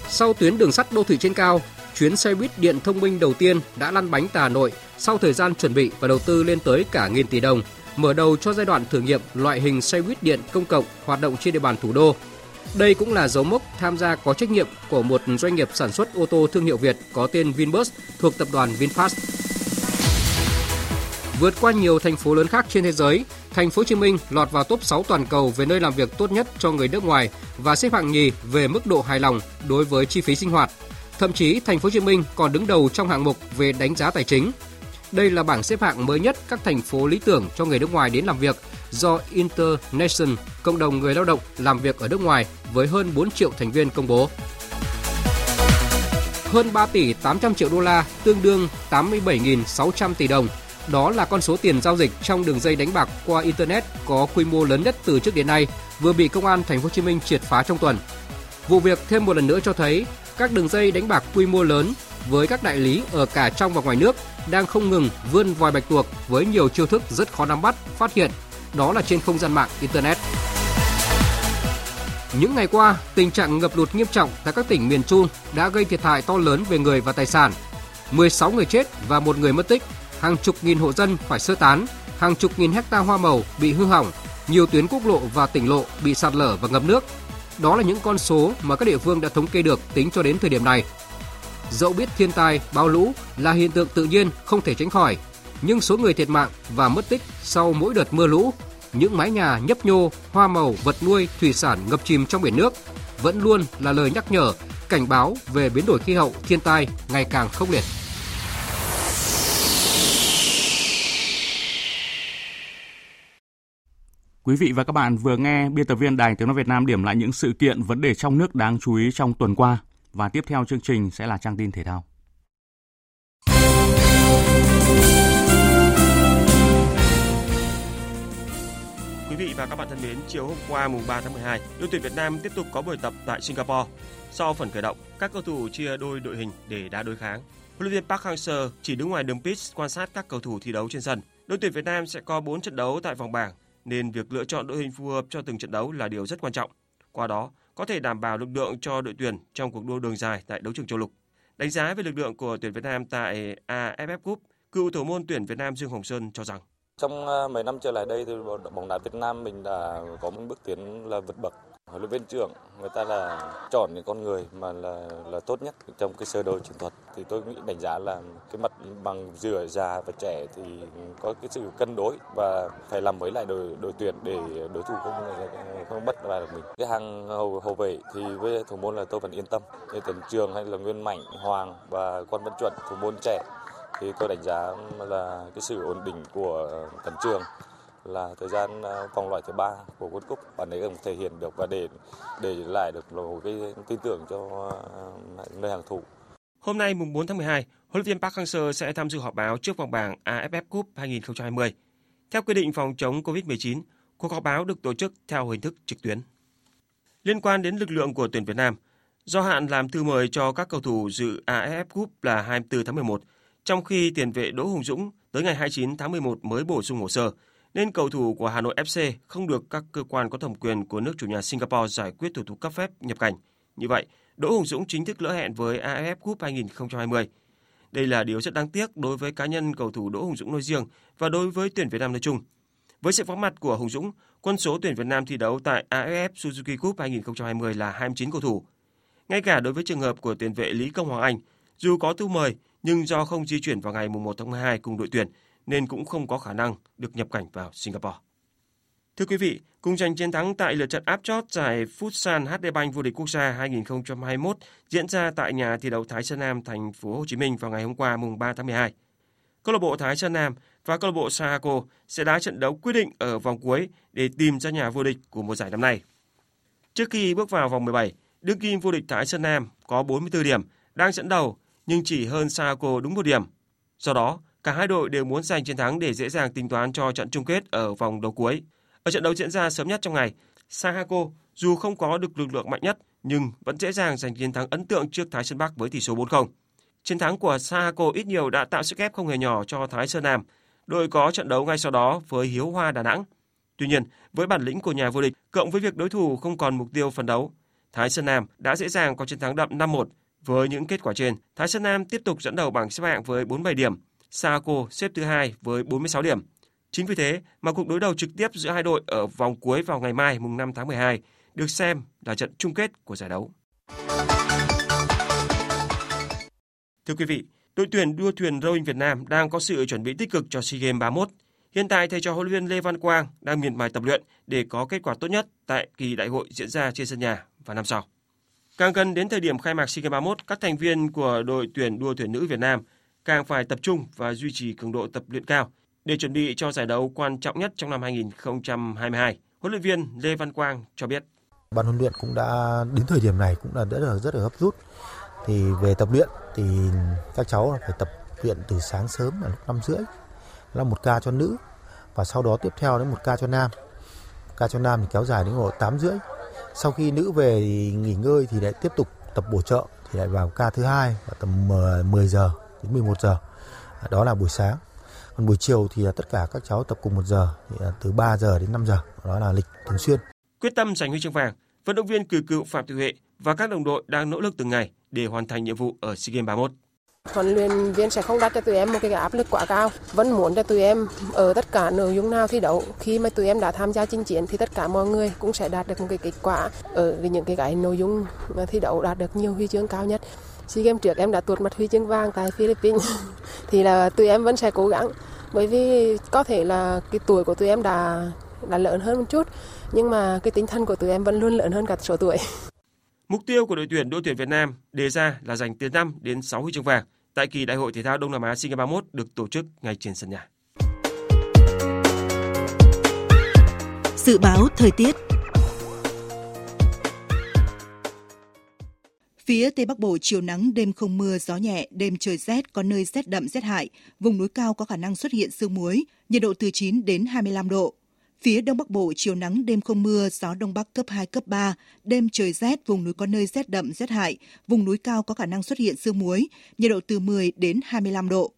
Sau tuyến đường sắt đô thị trên cao, chuyến xe buýt điện thông minh đầu tiên đã lăn bánh tại Hà Nội sau thời gian chuẩn bị và đầu tư lên tới cả nghìn tỷ đồng, mở đầu cho giai đoạn thử nghiệm loại hình xe buýt điện công cộng hoạt động trên địa bàn thủ đô đây cũng là dấu mốc tham gia có trách nhiệm của một doanh nghiệp sản xuất ô tô thương hiệu Việt có tên Vinbus thuộc tập đoàn VinFast. Vượt qua nhiều thành phố lớn khác trên thế giới, thành phố Hồ Chí Minh lọt vào top 6 toàn cầu về nơi làm việc tốt nhất cho người nước ngoài và xếp hạng nhì về mức độ hài lòng đối với chi phí sinh hoạt. Thậm chí thành phố Hồ Chí Minh còn đứng đầu trong hạng mục về đánh giá tài chính. Đây là bảng xếp hạng mới nhất các thành phố lý tưởng cho người nước ngoài đến làm việc do International, cộng đồng người lao động làm việc ở nước ngoài với hơn 4 triệu thành viên công bố. Hơn 3 tỷ 800 triệu đô la, tương đương 87.600 tỷ đồng. Đó là con số tiền giao dịch trong đường dây đánh bạc qua internet có quy mô lớn nhất từ trước đến nay, vừa bị công an thành phố Hồ Chí Minh triệt phá trong tuần. Vụ việc thêm một lần nữa cho thấy các đường dây đánh bạc quy mô lớn với các đại lý ở cả trong và ngoài nước đang không ngừng vươn vòi bạch tuộc với nhiều chiêu thức rất khó nắm bắt, phát hiện đó là trên không gian mạng Internet. Những ngày qua, tình trạng ngập lụt nghiêm trọng tại các tỉnh miền Trung đã gây thiệt hại to lớn về người và tài sản. 16 người chết và một người mất tích, hàng chục nghìn hộ dân phải sơ tán, hàng chục nghìn hecta hoa màu bị hư hỏng, nhiều tuyến quốc lộ và tỉnh lộ bị sạt lở và ngập nước. Đó là những con số mà các địa phương đã thống kê được tính cho đến thời điểm này. Dẫu biết thiên tai, bão lũ là hiện tượng tự nhiên không thể tránh khỏi, nhưng số người thiệt mạng và mất tích sau mỗi đợt mưa lũ, những mái nhà nhấp nhô, hoa màu, vật nuôi, thủy sản ngập chìm trong biển nước vẫn luôn là lời nhắc nhở, cảnh báo về biến đổi khí hậu, thiên tai ngày càng khốc liệt. Quý vị và các bạn vừa nghe biên tập viên Đài Tiếng nói Việt Nam điểm lại những sự kiện vấn đề trong nước đáng chú ý trong tuần qua và tiếp theo chương trình sẽ là trang tin thể thao. Quý vị và các bạn thân mến, chiều hôm qua mùng 3 tháng 12, đội tuyển Việt Nam tiếp tục có buổi tập tại Singapore. Sau phần khởi động, các cầu thủ chia đôi đội hình để đá đối kháng. Huấn luyện viên Park Hang-seo chỉ đứng ngoài đường pitch quan sát các cầu thủ thi đấu trên sân. Đội tuyển Việt Nam sẽ có 4 trận đấu tại vòng bảng nên việc lựa chọn đội hình phù hợp cho từng trận đấu là điều rất quan trọng. Qua đó, có thể đảm bảo lực lượng cho đội tuyển trong cuộc đua đường dài tại đấu trường châu lục. Đánh giá về lực lượng của tuyển Việt Nam tại AFF Cup, cựu thủ môn tuyển Việt Nam Dương Hồng Sơn cho rằng trong ờ, mấy năm trở lại đây thì bóng đá Việt Nam mình đã có một bước tiến là vượt bậc. Huấn luyện viên trưởng người ta là chọn những con người mà là là tốt nhất trong cái sơ đồ chiến thuật. Thì tôi nghĩ đánh giá là cái mặt bằng giữa già và trẻ thì có cái sự cân đối và phải làm mới lại đội đội tuyển để đối thủ không không bất vào được mình. Cái hàng hậu hậu vệ thì với thủ môn là tôi vẫn yên tâm như Tấn Trường hay là Nguyên Mạnh, Hoàng và Quan Văn Chuẩn, thủ môn trẻ thì tôi đánh giá là cái sự ổn định của Tấn Trường là thời gian à, vòng loại thứ ba của World Cup bạn ấy cũng thể hiện được và để để lại được một cái tin tưởng cho à, nơi hàng thủ. Hôm nay mùng 4 tháng 12, huấn luyện viên Park Hang-seo sẽ tham dự họp báo trước vòng bảng AFF Cup 2020. Theo quy định phòng chống COVID-19, cuộc họp báo được tổ chức theo hình thức trực tuyến. Liên quan đến lực lượng của tuyển Việt Nam, do hạn làm thư mời cho các cầu thủ dự AFF Cup là 24 tháng 11, trong khi tiền vệ Đỗ Hùng Dũng tới ngày 29 tháng 11 mới bổ sung hồ sơ, nên cầu thủ của Hà Nội FC không được các cơ quan có thẩm quyền của nước chủ nhà Singapore giải quyết thủ tục cấp phép nhập cảnh. Như vậy, Đỗ Hùng Dũng chính thức lỡ hẹn với AFF Cup 2020. Đây là điều rất đáng tiếc đối với cá nhân cầu thủ Đỗ Hùng Dũng nói riêng và đối với tuyển Việt Nam nói chung. Với sự vắng mặt của Hùng Dũng, quân số tuyển Việt Nam thi đấu tại AFF Suzuki Cup 2020 là 29 cầu thủ. Ngay cả đối với trường hợp của tiền vệ Lý Công Hoàng Anh, dù có thư mời nhưng do không di chuyển vào ngày 1 tháng 12 cùng đội tuyển nên cũng không có khả năng được nhập cảnh vào Singapore. Thưa quý vị, cùng giành chiến thắng tại lượt trận áp chót giải Futsal HD Bank vô địch quốc gia 2021 diễn ra tại nhà thi đấu Thái Sơn Nam thành phố Hồ Chí Minh vào ngày hôm qua mùng 3 tháng 12. Câu lạc bộ Thái Sơn Nam và câu lạc bộ Sahako sẽ đá trận đấu quyết định ở vòng cuối để tìm ra nhà vô địch của mùa giải năm nay. Trước khi bước vào vòng 17, đương kim vô địch Thái Sơn Nam có 44 điểm, đang dẫn đầu nhưng chỉ hơn Sahako đúng một điểm. Do đó, Cả hai đội đều muốn giành chiến thắng để dễ dàng tính toán cho trận chung kết ở vòng đấu cuối. Ở trận đấu diễn ra sớm nhất trong ngày, Sahako dù không có được lực lượng mạnh nhất nhưng vẫn dễ dàng giành chiến thắng ấn tượng trước Thái Sơn Bắc với tỷ số 4-0. Chiến thắng của Sahako ít nhiều đã tạo sức ép không hề nhỏ cho Thái Sơn Nam. Đội có trận đấu ngay sau đó với Hiếu Hoa Đà Nẵng. Tuy nhiên, với bản lĩnh của nhà vô địch cộng với việc đối thủ không còn mục tiêu phấn đấu, Thái Sơn Nam đã dễ dàng có chiến thắng đậm 5-1. Với những kết quả trên, Thái Sơn Nam tiếp tục dẫn đầu bảng xếp hạng với 47 điểm, Saco xếp thứ hai với 46 điểm. Chính vì thế mà cuộc đối đầu trực tiếp giữa hai đội ở vòng cuối vào ngày mai mùng 5 tháng 12 được xem là trận chung kết của giải đấu. Thưa quý vị, đội tuyển đua thuyền rowing Việt Nam đang có sự chuẩn bị tích cực cho SEA Games 31. Hiện tại thầy trò huấn luyện Lê Văn Quang đang miệt mài tập luyện để có kết quả tốt nhất tại kỳ đại hội diễn ra trên sân nhà vào năm sau. Càng gần đến thời điểm khai mạc SEA Games 31, các thành viên của đội tuyển đua thuyền nữ Việt Nam càng phải tập trung và duy trì cường độ tập luyện cao để chuẩn bị cho giải đấu quan trọng nhất trong năm 2022. Huấn luyện viên Lê Văn Quang cho biết. Ban huấn luyện cũng đã đến thời điểm này cũng là rất là rất là gấp rút. Thì về tập luyện thì các cháu phải tập luyện từ sáng sớm là lúc năm rưỡi là một ca cho nữ và sau đó tiếp theo đến một ca cho nam. Ca cho nam thì kéo dài đến khoảng 8 rưỡi. Sau khi nữ về thì nghỉ ngơi thì lại tiếp tục tập bổ trợ thì lại vào ca thứ hai vào tầm 10 giờ đến 11 giờ. À, đó là buổi sáng. Còn buổi chiều thì à, tất cả các cháu tập cùng một giờ, thì à, từ 3 giờ đến 5 giờ. Đó là lịch thường xuyên. Quyết tâm giành huy chương vàng, vận động viên cử cựu Phạm Thị Huệ và các đồng đội đang nỗ lực từng ngày để hoàn thành nhiệm vụ ở SEA Games 31. Huấn luyện viên sẽ không đặt cho tụi em một cái áp lực quá cao, vẫn muốn cho tụi em ở tất cả nội dung nào thi đấu. Khi mà tụi em đã tham gia chinh chiến thì tất cả mọi người cũng sẽ đạt được một cái kết quả ở những cái, cái nội dung thi đấu đạt được nhiều huy chương cao nhất. SEA Games trước em đã tuột mặt huy chương vàng tại Philippines <laughs> thì là tụi em vẫn sẽ cố gắng bởi vì có thể là cái tuổi của tụi em đã đã lớn hơn một chút nhưng mà cái tinh thần của tụi em vẫn luôn lớn hơn cả số tuổi. <laughs> Mục tiêu của đội tuyển đội tuyển Việt Nam đề ra là giành từ 5 đến 6 huy chương vàng tại kỳ Đại hội thể thao Đông Nam Á SEA Games 31 được tổ chức ngay trên sân nhà. Dự báo thời tiết Phía Tây Bắc Bộ chiều nắng, đêm không mưa, gió nhẹ, đêm trời rét, có nơi rét đậm rét hại. Vùng núi cao có khả năng xuất hiện sương muối, nhiệt độ từ 9 đến 25 độ. Phía Đông Bắc Bộ chiều nắng, đêm không mưa, gió Đông Bắc cấp 2, cấp 3, đêm trời rét, vùng núi có nơi rét đậm rét hại, vùng núi cao có khả năng xuất hiện sương muối, nhiệt độ từ 10 đến 25 độ.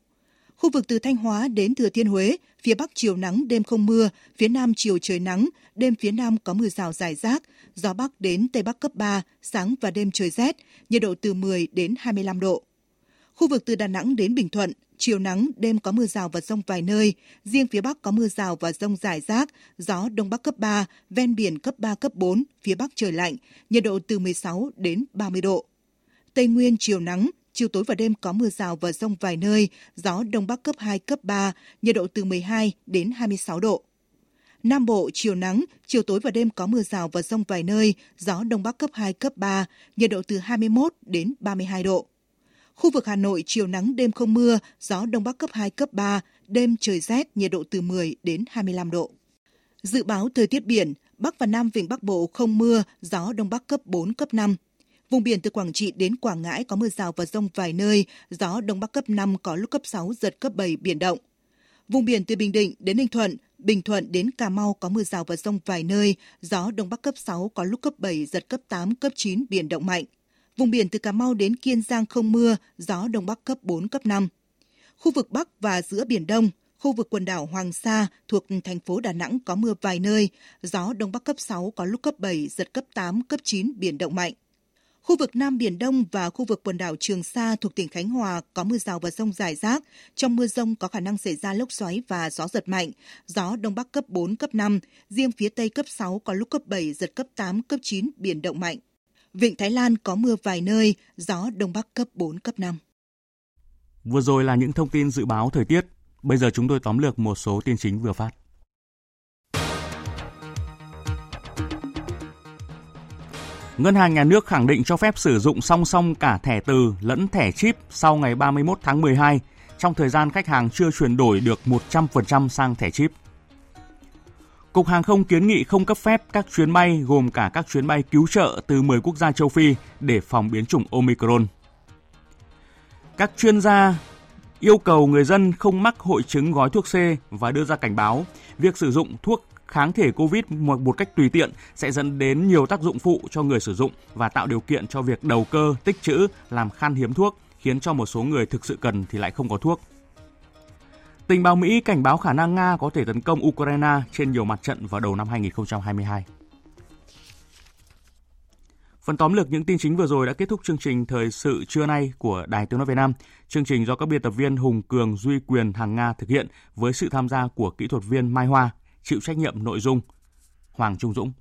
Khu vực từ Thanh Hóa đến Thừa Thiên Huế, phía Bắc chiều nắng, đêm không mưa, phía Nam chiều trời nắng, đêm phía Nam có mưa rào rải rác, gió Bắc đến Tây Bắc cấp 3, sáng và đêm trời rét, nhiệt độ từ 10 đến 25 độ. Khu vực từ Đà Nẵng đến Bình Thuận, chiều nắng, đêm có mưa rào và rông vài nơi, riêng phía Bắc có mưa rào và rông rải rác, gió Đông Bắc cấp 3, ven biển cấp 3, cấp 4, phía Bắc trời lạnh, nhiệt độ từ 16 đến 30 độ. Tây Nguyên chiều nắng, chiều tối và đêm có mưa rào và rông vài nơi, gió Đông Bắc cấp 2, cấp 3, nhiệt độ từ 12 đến 26 độ. Nam Bộ chiều nắng, chiều tối và đêm có mưa rào và rông vài nơi, gió Đông Bắc cấp 2, cấp 3, nhiệt độ từ 21 đến 32 độ. Khu vực Hà Nội chiều nắng đêm không mưa, gió Đông Bắc cấp 2, cấp 3, đêm trời rét, nhiệt độ từ 10 đến 25 độ. Dự báo thời tiết biển, Bắc và Nam Vịnh Bắc Bộ không mưa, gió Đông Bắc cấp 4, cấp 5. Vùng biển từ Quảng Trị đến Quảng Ngãi có mưa rào và rông vài nơi, gió Đông Bắc cấp 5 có lúc cấp 6, giật cấp 7, biển động. Vùng biển từ Bình Định đến Ninh Thuận, Bình Thuận đến Cà Mau có mưa rào và rông vài nơi, gió Đông Bắc cấp 6 có lúc cấp 7, giật cấp 8, cấp 9, biển động mạnh. Vùng biển từ Cà Mau đến Kiên Giang không mưa, gió Đông Bắc cấp 4, cấp 5. Khu vực Bắc và giữa Biển Đông, khu vực quần đảo Hoàng Sa thuộc thành phố Đà Nẵng có mưa vài nơi, gió Đông Bắc cấp 6 có lúc cấp 7, giật cấp 8, cấp 9, biển động mạnh. Khu vực Nam Biển Đông và khu vực quần đảo Trường Sa thuộc tỉnh Khánh Hòa có mưa rào và rông rải rác. Trong mưa rông có khả năng xảy ra lốc xoáy và gió giật mạnh. Gió Đông Bắc cấp 4, cấp 5. Riêng phía Tây cấp 6 có lúc cấp 7, giật cấp 8, cấp 9, biển động mạnh. Vịnh Thái Lan có mưa vài nơi, gió Đông Bắc cấp 4, cấp 5. Vừa rồi là những thông tin dự báo thời tiết. Bây giờ chúng tôi tóm lược một số tin chính vừa phát. Ngân hàng Nhà nước khẳng định cho phép sử dụng song song cả thẻ từ lẫn thẻ chip sau ngày 31 tháng 12 trong thời gian khách hàng chưa chuyển đổi được 100% sang thẻ chip. Cục Hàng không kiến nghị không cấp phép các chuyến bay gồm cả các chuyến bay cứu trợ từ 10 quốc gia châu Phi để phòng biến chủng Omicron. Các chuyên gia yêu cầu người dân không mắc hội chứng gói thuốc C và đưa ra cảnh báo việc sử dụng thuốc kháng thể COVID một, một cách tùy tiện sẽ dẫn đến nhiều tác dụng phụ cho người sử dụng và tạo điều kiện cho việc đầu cơ, tích trữ, làm khan hiếm thuốc, khiến cho một số người thực sự cần thì lại không có thuốc. Tình báo Mỹ cảnh báo khả năng Nga có thể tấn công Ukraine trên nhiều mặt trận vào đầu năm 2022. Phần tóm lược những tin chính vừa rồi đã kết thúc chương trình Thời sự trưa nay của Đài Tiếng Nói Việt Nam. Chương trình do các biên tập viên Hùng Cường, Duy Quyền, Hàng Nga thực hiện với sự tham gia của kỹ thuật viên Mai Hoa, chịu trách nhiệm nội dung Hoàng Trung Dũng.